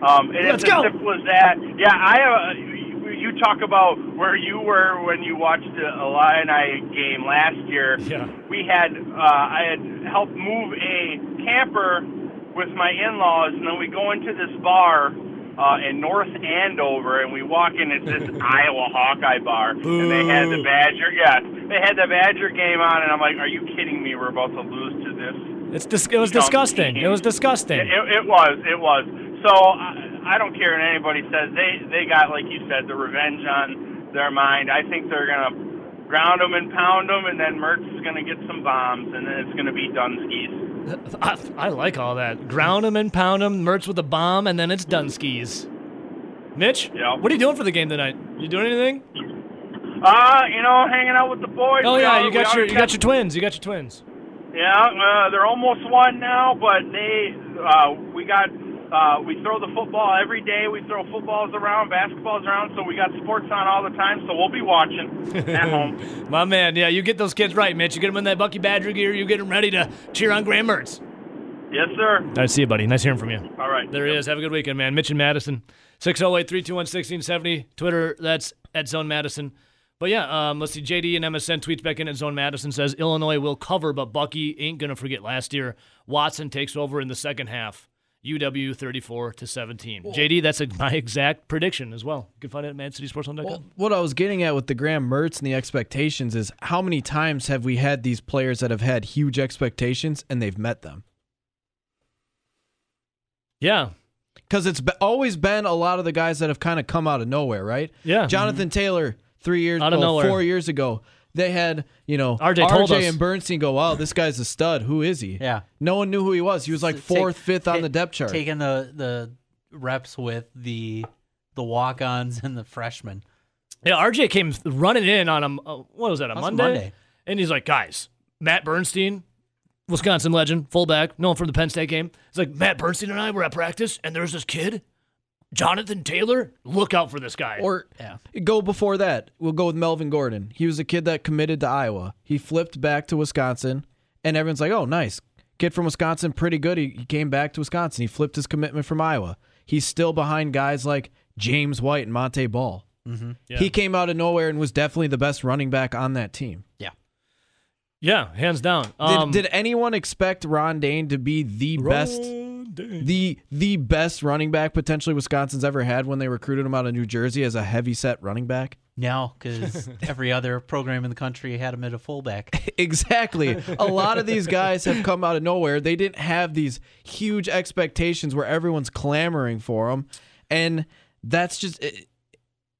Um, and Let's go. as simple as that. Yeah, I have. A, you- talk about where you were when you watched the Illini game last year. Yeah. We had uh, I had helped move a camper with my in-laws, and then we go into this bar uh, in North Andover, and we walk in. It's this Iowa Hawkeye bar, and they had the Badger. Yeah, they had the Badger game on, and I'm like, "Are you kidding me? We're about to lose to this It's dis- it was disgusting. It was disgusting. it, it was. It was. So I, I don't care what anybody says. They they got like you said the revenge on their mind. I think they're gonna ground them and pound them, and then Mertz is gonna get some bombs, and then it's gonna be Dunskies. I, I like all that. Ground them and pound them. Mertz with a bomb, and then it's Dunskies. Mitch, Yeah. what are you doing for the game tonight? You doing anything? Uh, you know, hanging out with the boys. Oh yeah, you got your you got your twins. You got your twins. Yeah, uh, they're almost one now, but they uh, we got. Uh, we throw the football every day. We throw footballs around, basketballs around, so we got sports on all the time. So we'll be watching at home. My man, yeah, you get those kids right, Mitch. You get them in that Bucky Badger gear. You get them ready to cheer on Graham Mertz. Yes, sir. All right, see you, buddy. Nice hearing from you. All right. There he is. Have a good weekend, man. Mitch and Madison. 608 321 1670. Twitter, that's at Zone Madison. But yeah, um, let's see. JD and MSN tweets back in at Zone Madison says Illinois will cover, but Bucky ain't going to forget last year. Watson takes over in the second half. UW 34 to 17. JD, that's a, my exact prediction as well. You can find it at madcitysports.com. Well, what I was getting at with the Graham Mertz and the expectations is how many times have we had these players that have had huge expectations and they've met them? yeah. Because it's be- always been a lot of the guys that have kind of come out of nowhere, right? Yeah. Jonathan mm-hmm. Taylor, three years Out of nowhere. four years ago, they had, you know, RJ told us. and Bernstein go, wow, this guy's a stud. Who is he? Yeah. No one knew who he was. He was like Take- fourth, fifth on the depth chart. Taking the the reps with the the walk-ons and the freshmen. Yeah, RJ came running in on him. Uh, what was that, a Monday? Monday. And he's like, guys, Matt Bernstein, Wisconsin legend, fullback, known from the Penn State game. It's like, Matt Bernstein and I were at practice, and there's this kid, Jonathan Taylor. Look out for this guy. Or Yeah. go before that. We'll go with Melvin Gordon. He was a kid that committed to Iowa. He flipped back to Wisconsin, and everyone's like, oh, nice. Kid from Wisconsin, pretty good. He, he came back to Wisconsin. He flipped his commitment from Iowa. He's still behind guys like James White and Monte Ball. Yeah. He came out of nowhere and was definitely the best running back on that team. Yeah. yeah, hands down. Did, Um, did anyone expect Ron Dayne to be the best the the best running back potentially Wisconsin's ever had when they recruited him out of New Jersey as a heavy set running back? No, because every other program in the country had him at a fullback. Exactly. A lot of these guys have come out of nowhere. They didn't have these huge expectations where everyone's clamoring for them, and that's just it,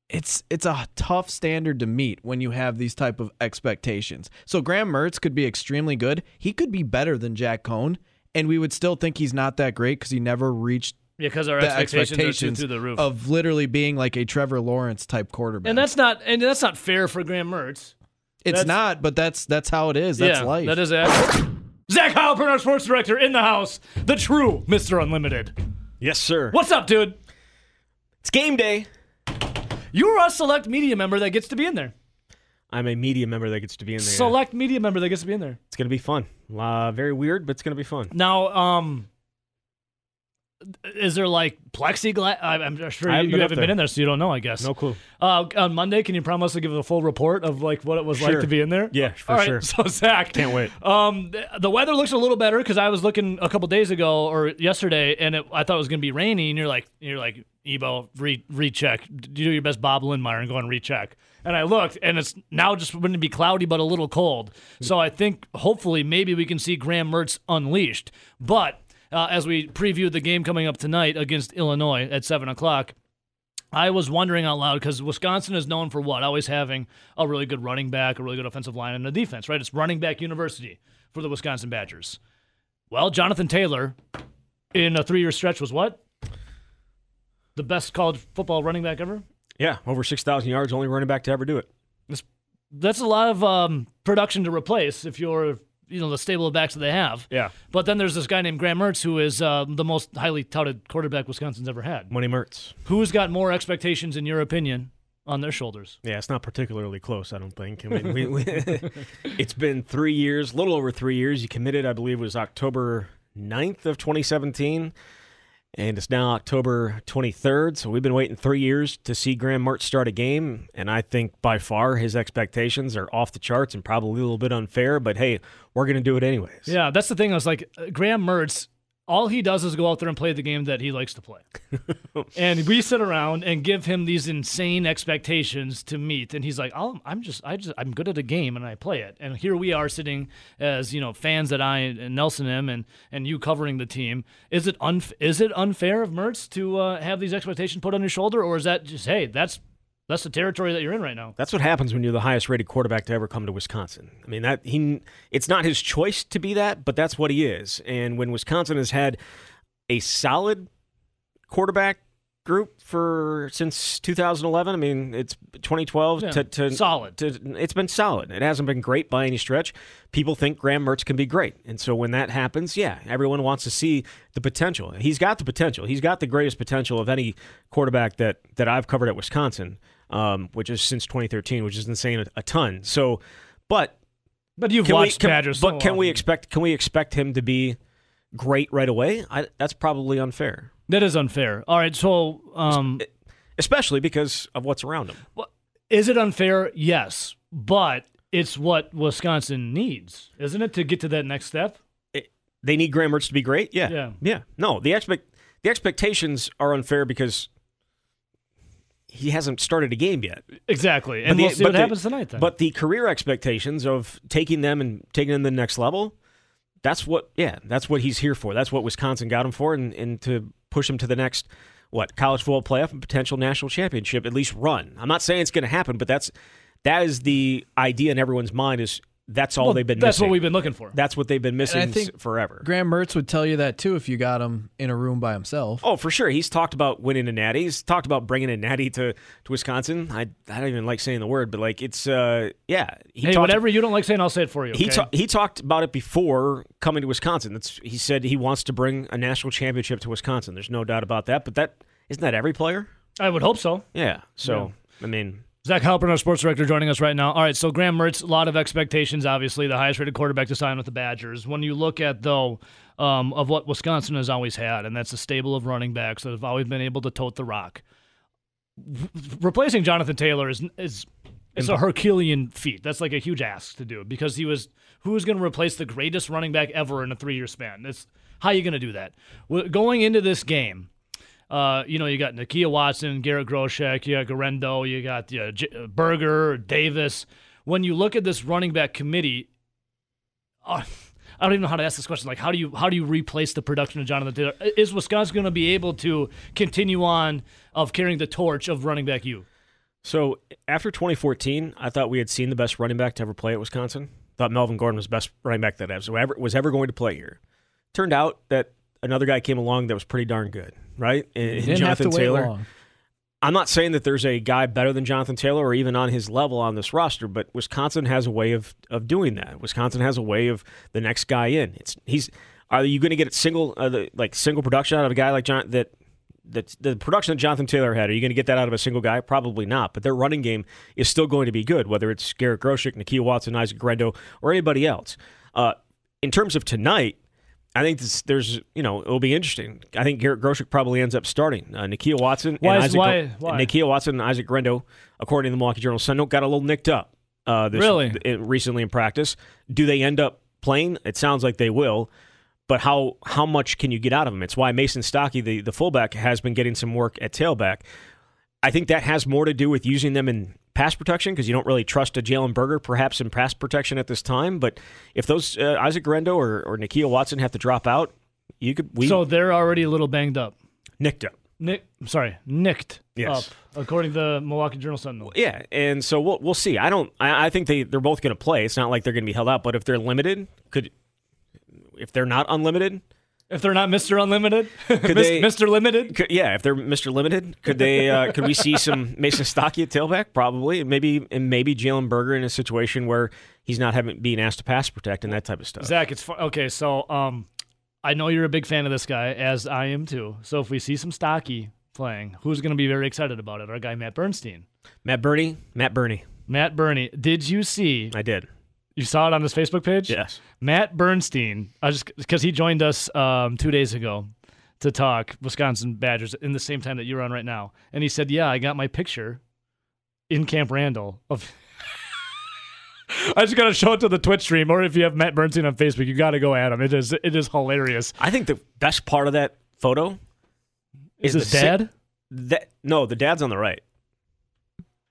it's it's a tough standard to meet when you have these type of expectations. So Graham Mertz could be extremely good. He could be better than Jack Coan, and we would still think he's not that great because he never reached yeah, because our the expectations, expectations are through the roof. of literally being like a Trevor Lawrence type quarterback. and that's not and that's not fair for Graham Mertz. It's That's- not, but that's that's how it is. That's yeah, life. That is it. Zach Heilprin, our sports director, in the house. The true Mr. Unlimited. Yes, sir. What's up, dude? It's game day. You're a select media member that gets to be in there. I'm a media member that gets to be in there. Select media member that gets to be in there. It's gonna be fun. Uh, very weird, but it's gonna be fun. Now, um, is there like plexiglass? I'm sure I you, haven't you haven't been in there, so you don't know. I guess. No clue. Uh, on Monday, can you promise to give a full report of like what it was like to be in there? Yeah, for All right, sure. So Zach, Can't wait. Um, the, the weather looks a little better because I was looking a couple days ago or yesterday, and it, I thought it was going to be rainy. And you're like, you're like, Ebo, re- recheck. Do your best, Bob Lindmeier, and go and recheck. And I looked, and it's now just going to be cloudy but a little cold. So I think hopefully maybe we can see Graham Mertz unleashed. But uh, as we preview the game coming up tonight against Illinois at seven o'clock. I was wondering out loud because Wisconsin is known for what? Always having a really good running back, a really good offensive line, and a defense, right? It's running back university for the Wisconsin Badgers. Well, Jonathan Taylor in a three year stretch was what? The best college football running back ever? Yeah, over six thousand yards, only running back to ever do it. That's that's a lot of um, production to replace if you're, you know, the stable of backs that they have. Yeah, But then there's this guy named Graham Mertz who is uh, the most highly touted quarterback Wisconsin's ever had. Money Mertz. Who's got more expectations, in your opinion, on their shoulders? Yeah, it's not particularly close. I don't think. I mean, we, we, it's been three years, a little over three years. You committed, I believe, it was October 9th of 2017, and it's now October 23rd. So we've been waiting three years to see Graham Mertz start a game, and I think by far his expectations are off the charts and probably a little bit unfair. But hey, we're going to do it anyways. Yeah, that's the thing. I was like, uh, Graham Mertz, all he does is go out there and play the game that he likes to play. and we sit around and give him these insane expectations to meet. And he's like, i I'm just, I just, I'm good at a game and I play it. And here we are sitting as, you know, fans that I and Nelson am and, and you covering the team. Is it, unf- is it unfair of Mertz to uh, have these expectations put on his shoulder? Or is that just, hey, that's, that's the territory that you're in right now? That's what happens when you're the highest rated quarterback to ever come to Wisconsin. I mean that he it's not his choice to be that, but that's what he is. And when Wisconsin has had a solid quarterback group for since 2011, I mean it's 2012 Yeah, to, to solid. To, it's been solid. It hasn't been great by any stretch. People think Graham Mertz can be great, and so when that happens, yeah, everyone wants to see the potential. He's got the potential. He's got the greatest potential of any quarterback that that I've covered at Wisconsin, um, which is since 2013, which is insane a, a ton. So, but But you've can we watched can, Badgers. but so can we expect can we expect him to be great right away? I, that's probably unfair, That is unfair. All right, so um, especially because of what's around him. Well, is it unfair? Yes, but it's what Wisconsin needs, isn't it, to get to that next step? They need Graham Mertz to be great. Yeah, Yeah. yeah. No, the expect the expectations are unfair because he hasn't started a game yet. Exactly, But and the- we'll see what the- happens tonight. Then, But the career expectations of taking them and taking them to the next level, that's what yeah, that's what he's here for. That's what Wisconsin got him for and, and to push him to the next what, college football playoff and potential national championship, at least run. I'm not saying it's gonna happen, but that's that is the idea in everyone's mind is that's all Well, they've been missing. that's missing. what we've been looking for. that's what they've been missing I think forever. Graham Mertz would tell you that too if you got him in a room by himself. Oh, for sure. He's talked about winning a natty. He's talked about bringing a natty to, to Wisconsin. I, I don't even like saying the word, but like it's uh yeah. He hey, talked- whatever you don't like saying, I'll say it for you. He ta- he talked about it before coming to Wisconsin. That's he said he wants to bring a national championship to Wisconsin. There's no doubt about that. But that isn't that every player? I would hope so. Yeah. So I mean, Zach Heilprin, our sports director, joining us right now. All right, so Graham Mertz, a lot of expectations, obviously, the highest rated quarterback to sign with the Badgers. When you look at, though, um, of what Wisconsin has always had, and that's a stable of running backs that have always been able to tote the rock. Replacing Jonathan Taylor is is it's a Herculean feat. That's like a huge ask to do because he was who's going to replace the greatest running back ever in a three year span. It's how are you going to do that? Going into this game, uh, you know, you got Nakia Watson, Garrett Groshek, you got Guerendo, you got uh, J- Berger, Davis. When you look at this running back committee, uh, I don't even know how to ask this question. Like, how do you how do you replace the production of Jonathan Taylor? Is Wisconsin going to be able to continue on of carrying the torch of running back you? so after 2014, I thought we had seen the best running back to ever play at Wisconsin. Thought Melvin Gordon was best running back that ever was ever going to play here. Turned out that another guy came along that was pretty darn good, right? And, and Jonathan Taylor. I'm not saying that there's a guy better than Jonathan Taylor or even on his level on this roster, but Wisconsin has a way of of doing that. Wisconsin has a way of the next guy in. It's he's. Are you going to get a single uh, the, like single production out of a guy like John that the, the production that Jonathan Taylor had, are you going to get that out of a single guy? Probably not. But their running game is still going to be good, whether it's Garrett Groshek, Nakia Watson, Isaac Guerendo, or anybody else. Uh, in terms of tonight, I think this, there's, you know, it'll be interesting. I think Garrett Groshek probably ends up starting. Uh, Nakia Watson Why and is- Isaac, why- why? Nakia Watson and Isaac Guerendo, according to the Milwaukee Journal Sentinel, got a little nicked up. Uh, this, Really? th- recently in practice. Do they end up playing? It sounds like they will but how how much can you get out of them? It's why Mason Stokke, the, the fullback, has been getting some work at tailback. I think that has more to do with using them in pass protection because you don't really trust a Jalen Berger perhaps in pass protection at this time. But if those uh, Isaac Guerendo or, or Nakia Watson have to drop out, you could we so they're already a little banged up. nicked up. Nick, I'm sorry, nicked Yes. up, according to the Milwaukee Journal Sentinel. Yeah, and so we'll we'll see. I don't. I, I think they they're both going to play. It's not like they're going to be held out. But if they're limited, could if they're not unlimited, If they're not Mister Unlimited, Mister Limited, Could, yeah, if they're Mr. Limited, could they? Uh, could we see some Mason Stokke at tailback? Probably, and maybe and maybe Jalen Berger in a situation where he's not having being asked to pass protect and that type of stuff. Zach, it's okay. So, um, I know you're a big fan of this guy, as I am too. So, if we see some Stokke playing, who's going to be very excited about it? Our guy Matt Bernstein. Matt Bernie, Matt Bernie, Matt Bernie. did you see? I did. You saw it on his Facebook page. Yes, Matt Bernstein, I just because he joined us um, two days ago to talk Wisconsin Badgers in the same time that you're on right now, and he said, "Yeah, I got my picture in Camp Randall of." I just gotta show it to the Twitch stream, or if you have Matt Bernstein on Facebook, you gotta go at him. It is it is hilarious. I think the best part of that photo Is the his si- dad? that no, the dad's on the right.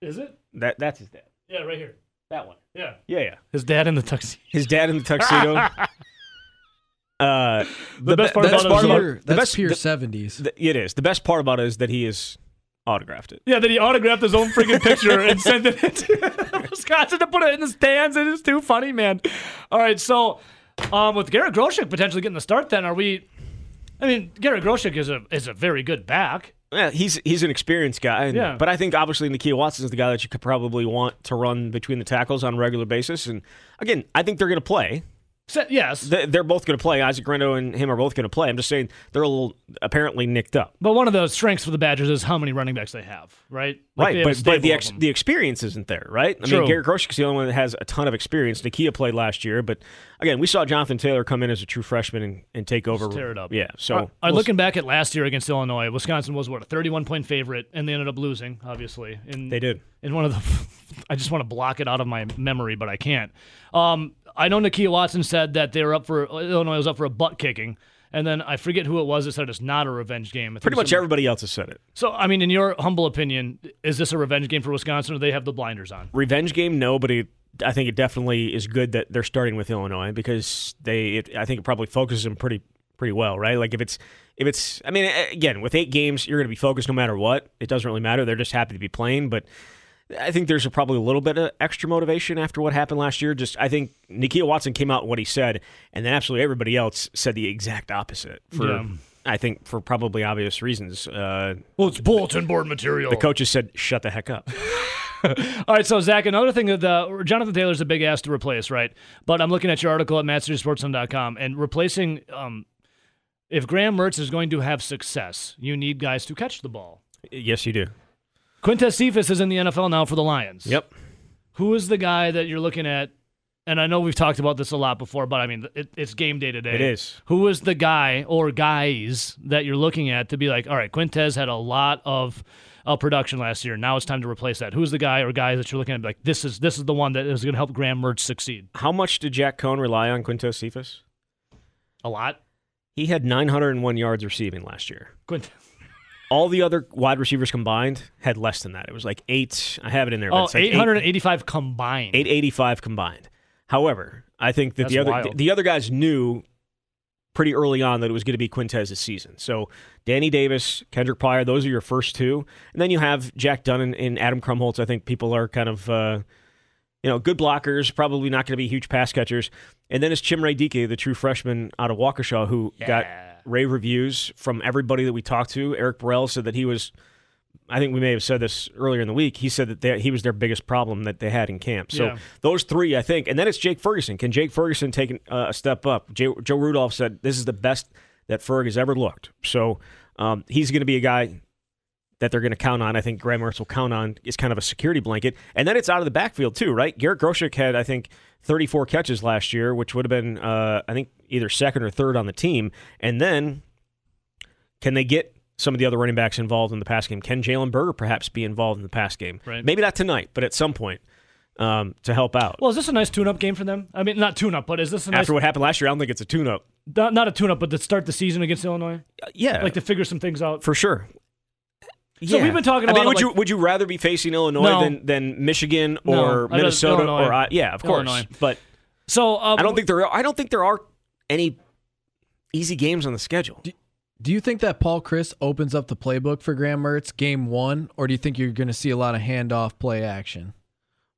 Is it? That that's his dad. Yeah, right here. That one. Yeah, Yeah, yeah. his dad in the tuxedo. His dad in the tuxedo. uh, The best part That's about it is pure, the that's best- pure the- 70s. th- it is the best part about it is that he has autographed it. Yeah, that he autographed his own freaking picture and sent it to Wisconsin to put it in the stands. It is too funny, man. All right, so um, with Garrett Groshek potentially getting the start, then are we? I mean, Garrett Groshek is a is a very good back. Yeah, he's he's an experienced guy. and- Yeah. But I think obviously Nakia Watson is the guy that you could probably want to run between the tackles on a regular basis. And again, I think they're going to play. So, yes, They- They're both going to play. Isaac Guerendo and him are both going to play. I'm just saying they're a little apparently nicked up. but one of the strengths for the Badgers is how many running backs they have, right? Like, right, but, but the ex, the experience isn't there, right? I True. mean, Garrett Groshek's the only one that has a ton of experience. Nakia played last year, but again, we saw Jonathan Taylor come in as a true freshman and, and take over. tear it up. Yeah, so right, we'll looking back at last year against Illinois, Wisconsin was what a 31 point favorite, and they ended up losing, obviously. In, they did. in one of the I just want to block it out of my memory, but I can't. Um, I know Nakia Watson said that they were up for Illinois was up for a butt kicking, and then I forget who it was that said it's not a revenge game. Pretty much everybody else has said it. So, I mean, in your humble opinion, is this a revenge game for Wisconsin, or do they have the blinders on? revenge game no but it, i think it definitely is good that they're starting with illinois because they it, i think it probably focuses them pretty pretty well right like if it's if it's i mean again with eight games you're going to be focused no matter what it doesn't really matter they're just happy to be playing but I think there's a, probably a little bit of extra motivation after what happened last year. Just I think Nakia Watson came out with what he said, and then absolutely everybody else said the exact opposite. For Yeah. I think for probably obvious reasons. Uh, Well, it's bulletin board material. the coaches said, "Shut the heck up." All right, so Zach, another thing that uh, Jonathan Taylor's a big ass to replace, right? But I'm looking at your article at MasterSportsCom and replacing. Um, if Graham Mertz is going to have success, you need guys to catch the ball. yes, you do. Quintez Cephas is in the NFL now for the Lions. Yep. Who is the guy that you're looking at? And I know we've talked about this a lot before, but I mean, it, it's game day today. It is. Who is the guy or guys that you're looking at to be like, all right, Quintez had a lot of uh, production last year. Now it's time to replace that. Who's the guy or guys that you're looking at? Like, this is this is the one that is going to help Graham Mertz succeed. How much did Jack Coan rely on Quintez Cephas? A lot. He had 901 yards receiving last year. Quintez. All the other wide receivers combined had less than that. It was like eight. I have it in there. but Oh, it's like eight- 885 combined. 885 combined. However, I think that the other wild. the other guys knew pretty early on that it was going to be Quintez's season. So Danny Davis, Kendrick Pryor, those are your first two, and then you have Jack Dunn and, Adam Krumholz. I think people are kind of uh, you know good blockers, probably not going to be huge pass catchers. And then it's Chimere Dike, the true freshman out of Waukesha, who got Yeah. Rave reviews from everybody that we talked to. Eric Burrell said that he was I think we may have said this earlier in the week. He said that they, he was their biggest problem that they had in camp. So Yeah. those three, I think, and then it's Jake Ferguson. Can Jake Ferguson take uh, a step up? J- Joe Rudolph said this is the best that Ferg has ever looked. So um, he's going to be a guy that they're going to count on. I think Graham Mertz will count on is kind of a security blanket. And then it's out of the backfield too, right? Garrett Groshek had I think 34 catches last year, which would have been uh, I think either second or third on the team. And then can they get some of the other running backs involved in the pass game? Can Jalen Berger perhaps be involved in the pass game? Right. Maybe not tonight, but at some point um, to help out. Well, is this a nice tune-up game for them? I mean, not tune-up, but is this a nice After what happened last year, I don't think it's a tune-up. not, not a tune-up, but to start the season against Illinois, Uh, yeah, like to figure some things out? for sure. So we've been talking I mean, about, would you like- would you rather be facing Illinois No. than than Michigan or I'd Minnesota Illinois. or I yeah, of course. Illinois. But So um, I don't think there are, I don't think there are any easy games on the schedule. Do you think that Paul Chryst opens up the playbook for Graham Mertz game one, or do you think you're going to see a lot of handoff play action?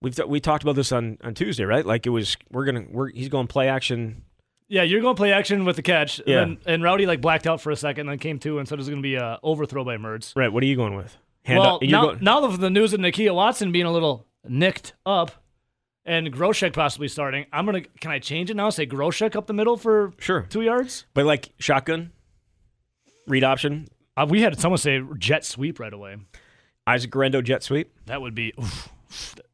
We've t- we talked about this on, on Tuesday, right? Like it was we're gonna we're he's going play action. Yeah, you're going to play action with the catch. Yeah. And, and Rowdy like blacked out for a second, and then came to and said it was going to be a overthrow by Mertz. Right? What are you going with? Hand well, up. You're now, going- now of the news of Nakia Watson being a little nicked up, and Groshek possibly starting, I'm gonna. Can I change it now? Say Groshek up the middle for sure, two yards. but like shotgun, read option, Uh, we had someone say jet sweep right away. Isaac Guerendo jet sweep. That would be oof,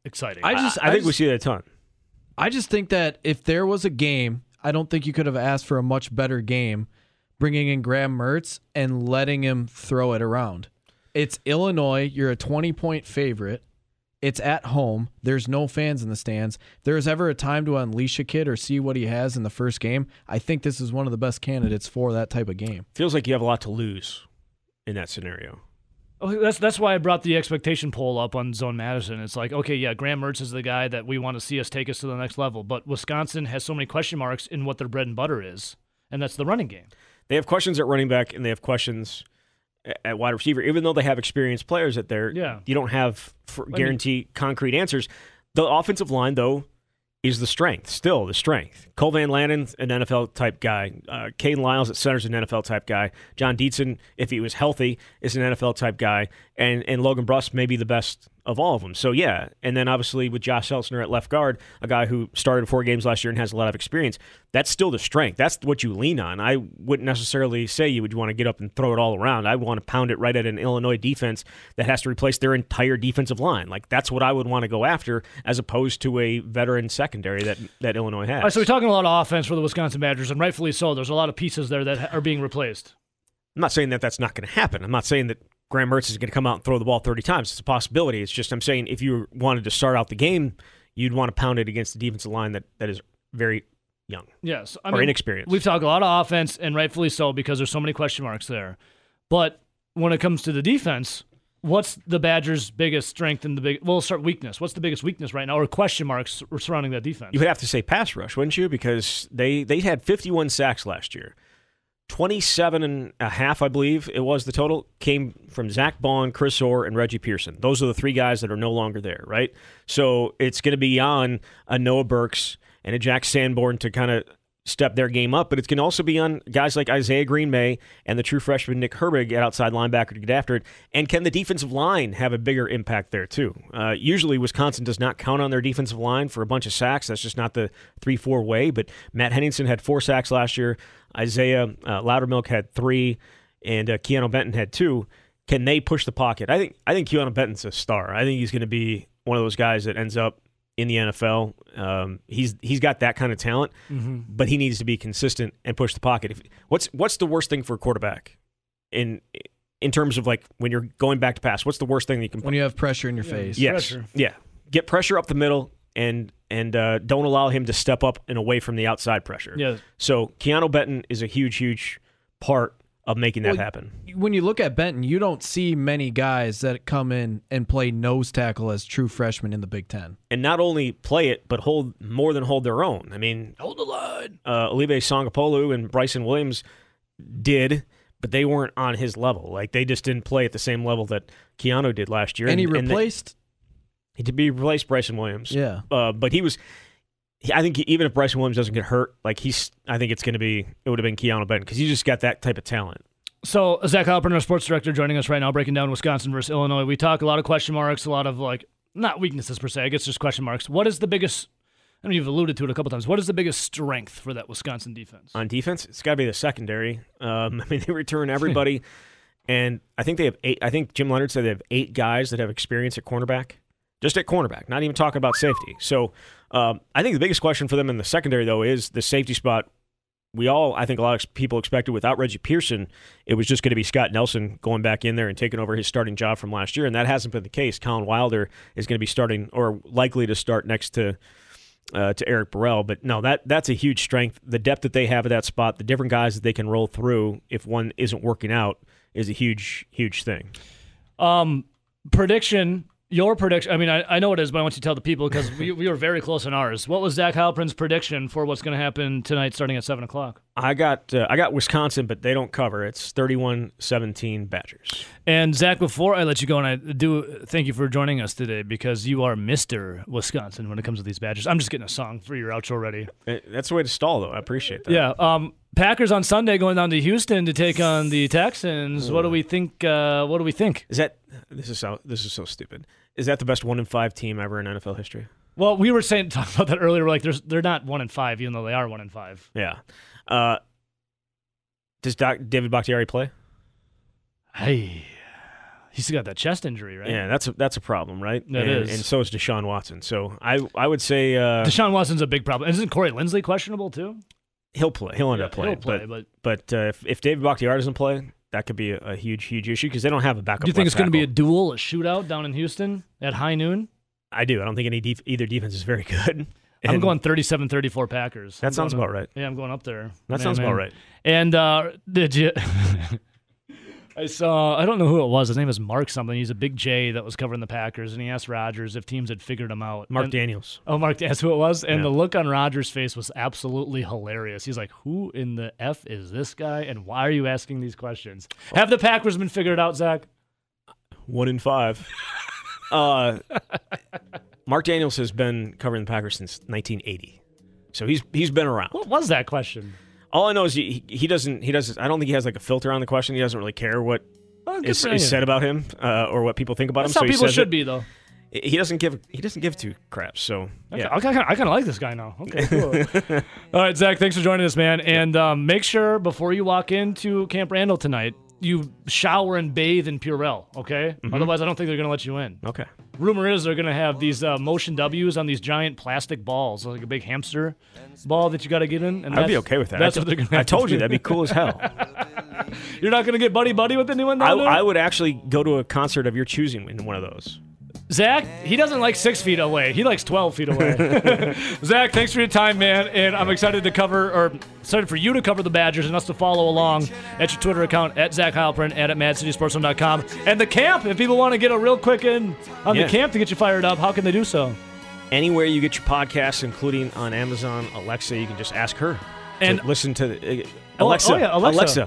exciting. I just, I, think we just- see that a ton. I just think that if there was a game, I don't think you could have asked for a much better game, bringing in Graham Mertz and letting him throw it around. It's Illinois. You're a 20 point favorite. It's at home. There's no fans in the stands. If there's ever a time to unleash a kid or see what he has in the first game, I think this is one of the best candidates for that type of game. Feels like you have a lot to lose in that scenario. Oh, that's that's why I brought the expectation poll up on Zone Madison. It's like, okay, yeah, Graham Mertz is the guy that we want to see us take us to the next level, but Wisconsin has so many question marks in what their bread and butter is, and that's the running game. They have questions at running back and they have questions at wide receiver. Even though they have experienced players at there, Yeah. you don't have for mean- guarantee concrete answers. The offensive line, though, is the strength. Still the strength. Cole Van Lanen, an NFL type guy. Uh, Kayden Lyles at center's an NFL type guy. Jon Dietzen, if he was healthy, is an NFL type guy. And and Logan Bruss may be the best of all of them. So yeah. And then obviously with Josh Seltzner at left guard, a guy who started four games last year and has a lot of experience. That's still the strength. That's what you lean on. I wouldn't necessarily say you would want to get up and throw it all around. I want to pound it right at an Illinois defense that has to replace their entire defensive line. Like that's what I would want to go after, as opposed to a veteran secondary that that Illinois has. Right, so we're talking a lot of offense for the Wisconsin Badgers, and rightfully so. There's a lot of pieces there that are being replaced. I'm not saying that that's not going to happen. I'm not saying that Graham Mertz is going to come out and throw the ball 30 times. It's a possibility. It's just I'm saying if you wanted to start out the game, you'd want to pound it against the defensive line that, that is very young Yes, I or mean, inexperienced. We've talked a lot of offense, and rightfully so, because there's so many question marks there. But when it comes to the defense, what's the Badgers' biggest strength and the big? Well, start weakness. What's the biggest weakness right now, or question marks surrounding that defense? You would have to say pass rush, wouldn't you? Because they they had 51 sacks last year. 27 and a half, I believe it was the total, came from Zack Baun, Chris Orr, and Reggie Pearson. Those are the three guys that are no longer there, right? So it's going to be on a Noah Burks and a Jack Sanborn to kind of step their game up, but going to also be on guys like Izayah Green-May and the true freshman Nick Herbig at outside linebacker to get after it. And can the defensive line have a bigger impact there, too? Uh, usually, Wisconsin does not count on their defensive line for a bunch of sacks. That's just not the 3 4 way. But Matt Henningsen had four sacks last year. Isaiahh uh, Loudermilk had three, and uh, Keanu Benton had two. Can they push the pocket? I think I think Keanu Benton's a star. I think he's going to be one of those guys that ends up in the NFL. Um, he's he's got that kind of talent, but he needs to be consistent and push the pocket. If, what's what's the worst thing for a quarterback in in terms of like when you're going back to pass? What's the worst thing that you can? When you have pressure in your face. yes, pressure. yeah, get pressure up the middle and and uh, don't allow him to step up and away from the outside pressure. Yeah. So Keanu Benton is a huge huge part of making that Well, happen. when you look at Benton, you don't see many guys that come in and play nose tackle as true freshmen in the Big Ten. And not only play it, but hold more than hold their own. I mean, Hold the line. uh, Olive Sagapolu and Bryson Williams did, but they weren't on his level. Like they just didn't play at the same level that Keanu did last year. And he they- replaced, he to be replaced Bryson Williams. yeah. Uh, but he was. I think even if Bryson Williams doesn't get hurt, like he's, I think it's going to be, it would have been Keanu Benton because he just got that type of talent. So Zach Heilprin, our sports director, joining us right now, breaking down Wisconsin versus Illinois. We talk a lot of question marks, a lot of like not weaknesses per se. I guess just question marks. What is the biggest? I mean, you've alluded to it a couple times. What is the biggest strength for that Wisconsin defense? On defense, it's got to be the secondary. Um, I mean, they return everybody, and I think they have eight. I think Jim Leonhard said they have eight guys that have experience at cornerback, just at cornerback. Not even talking about safety. So um, I think the biggest question for them in the secondary though is the safety spot. We all, I think, a lot of people expected without Reggie Pearson, it was just going to be Scott Nelson going back in there and taking over his starting job from last year, and that hasn't been the case. Collin Wilder is going to be starting or likely to start next to uh, to Eric Burrell. But no, that that's a huge strength. The depth that they have at that spot, the different guys that they can roll through if one isn't working out, is a huge, huge thing. Um, prediction. Your prediction. I mean, I, I know it is, but I want you to tell the people because we, we were very close in ours. What was Zach Heilprin's prediction for what's going to happen tonight, starting at seven o'clock? I got uh, I got Wisconsin, but they don't cover. It's 31-17 Badgers. And Zach, before I let you go, and I do thank you for joining us today because you are Mister Wisconsin when it comes to these Badgers. I'm just getting a song for your outro ready. Uh, That's the way to stall, though. I appreciate that. Yeah. Um, Packers on Sunday going down to Houston to take on the Texans. What do we think? Uh, what do we think? Is that this is so this is so stupid? Is that the best one in five team ever in NFL history? Well, we were saying talking about that earlier. We're like, there's they're not one in five, even though they are one in five. Yeah. Uh, does Doc, David Bakhtiari play? Hey, he's got that chest injury, right? Yeah, that's a, that's a problem, right? That and, is. and so is Deshaun Watson. So I I would say uh, Deshaun Watson's a big problem. Isn't Corey Linsley questionable too? he'll play. He'll end Yeah, up playing. he'll play, but but- but uh, if, if David Bakhtiari doesn't play, that could be a, a huge huge issue because they don't have a backup. Do you think it's going to be a duel, a shootout down in Houston at high noon? I do. I don't think any def- either defense is very good. I'm going 37-34 Packers. That I'm sounds about up- right. Yeah, I'm going up there. That Man, sounds man. about right. And uh, did you? I saw. I don't know who it was. His name is Mark something. He's a big J that was covering the Packers, and he asked Rodgers if teams had figured him out. Mark And- Daniels. Oh, Mark, that's who it was. And Yeah. the look on Rodgers' face was absolutely hilarious. He's like, "Who in the f is this guy? And why are you asking these questions? Have the Packers been figured out, Zach? One in five. uh, Mark Daniels has been covering the Packers since 1980, so he's he's been around. What was that question? All I know is he, he doesn't he doesn't I don't think he has like a filter on the question. He doesn't really care what Oh, good is, is said about him uh, or what people think about That's him. how so people should it. be, though. He doesn't give he doesn't give two craps. So Okay, yeah, I kind of I kind of like this guy now. Okay, cool. All right, Zach, thanks for joining us, man. And um, make sure before you walk into Camp Randall tonight, you shower and bathe in Purell. Okay, Mm-hmm. otherwise I don't think they're gonna let you in. okay. Rumor is they're gonna have these uh, motion W's on these giant plastic balls, like a big hamster ball that you got to get in. And I'd be okay with that. That's I, what they're gonna. I have to told you do. that'd be cool as hell. You're not gonna get buddy buddy with anyone I, down there. I would actually go to a concert of your choosing in one of those. Zach, he doesn't like six feet away. He likes 12 feet away. Zach, thanks for your time, man. And I'm excited to cover, or excited for you to cover the Badgers and us to follow along at your Twitter account at Zach Heilprin and at MadCitySportsRun.com. And the camp, if people want to get a real quick in on Yeah. the camp to get you fired up, how can they do so? Anywhere you get your podcasts, including on Amazon, Alexa, you can just ask her And- to listen to the, uh, Oh, Alexa. oh, yeah, Alexa.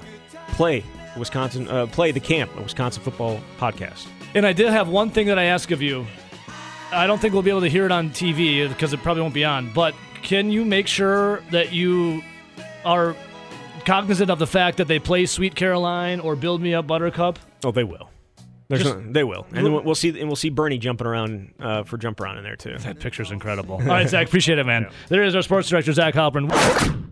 play Wisconsin, uh, play the camp, a Wisconsin football podcast. And I did have one thing that I ask of you. I don't think we'll be able to hear it on TV because it probably won't be on, but can you make sure that you are cognizant of the fact that they play Sweet Caroline or Build Me Up Buttercup? Oh, they will. There's Just- no, they will, and then we'll we'll see, and we'll see Bernie jumping around uh, for jump around in there too. That picture's incredible. All right, Zach, appreciate it, man. There is our sports director, Zach Heilprin.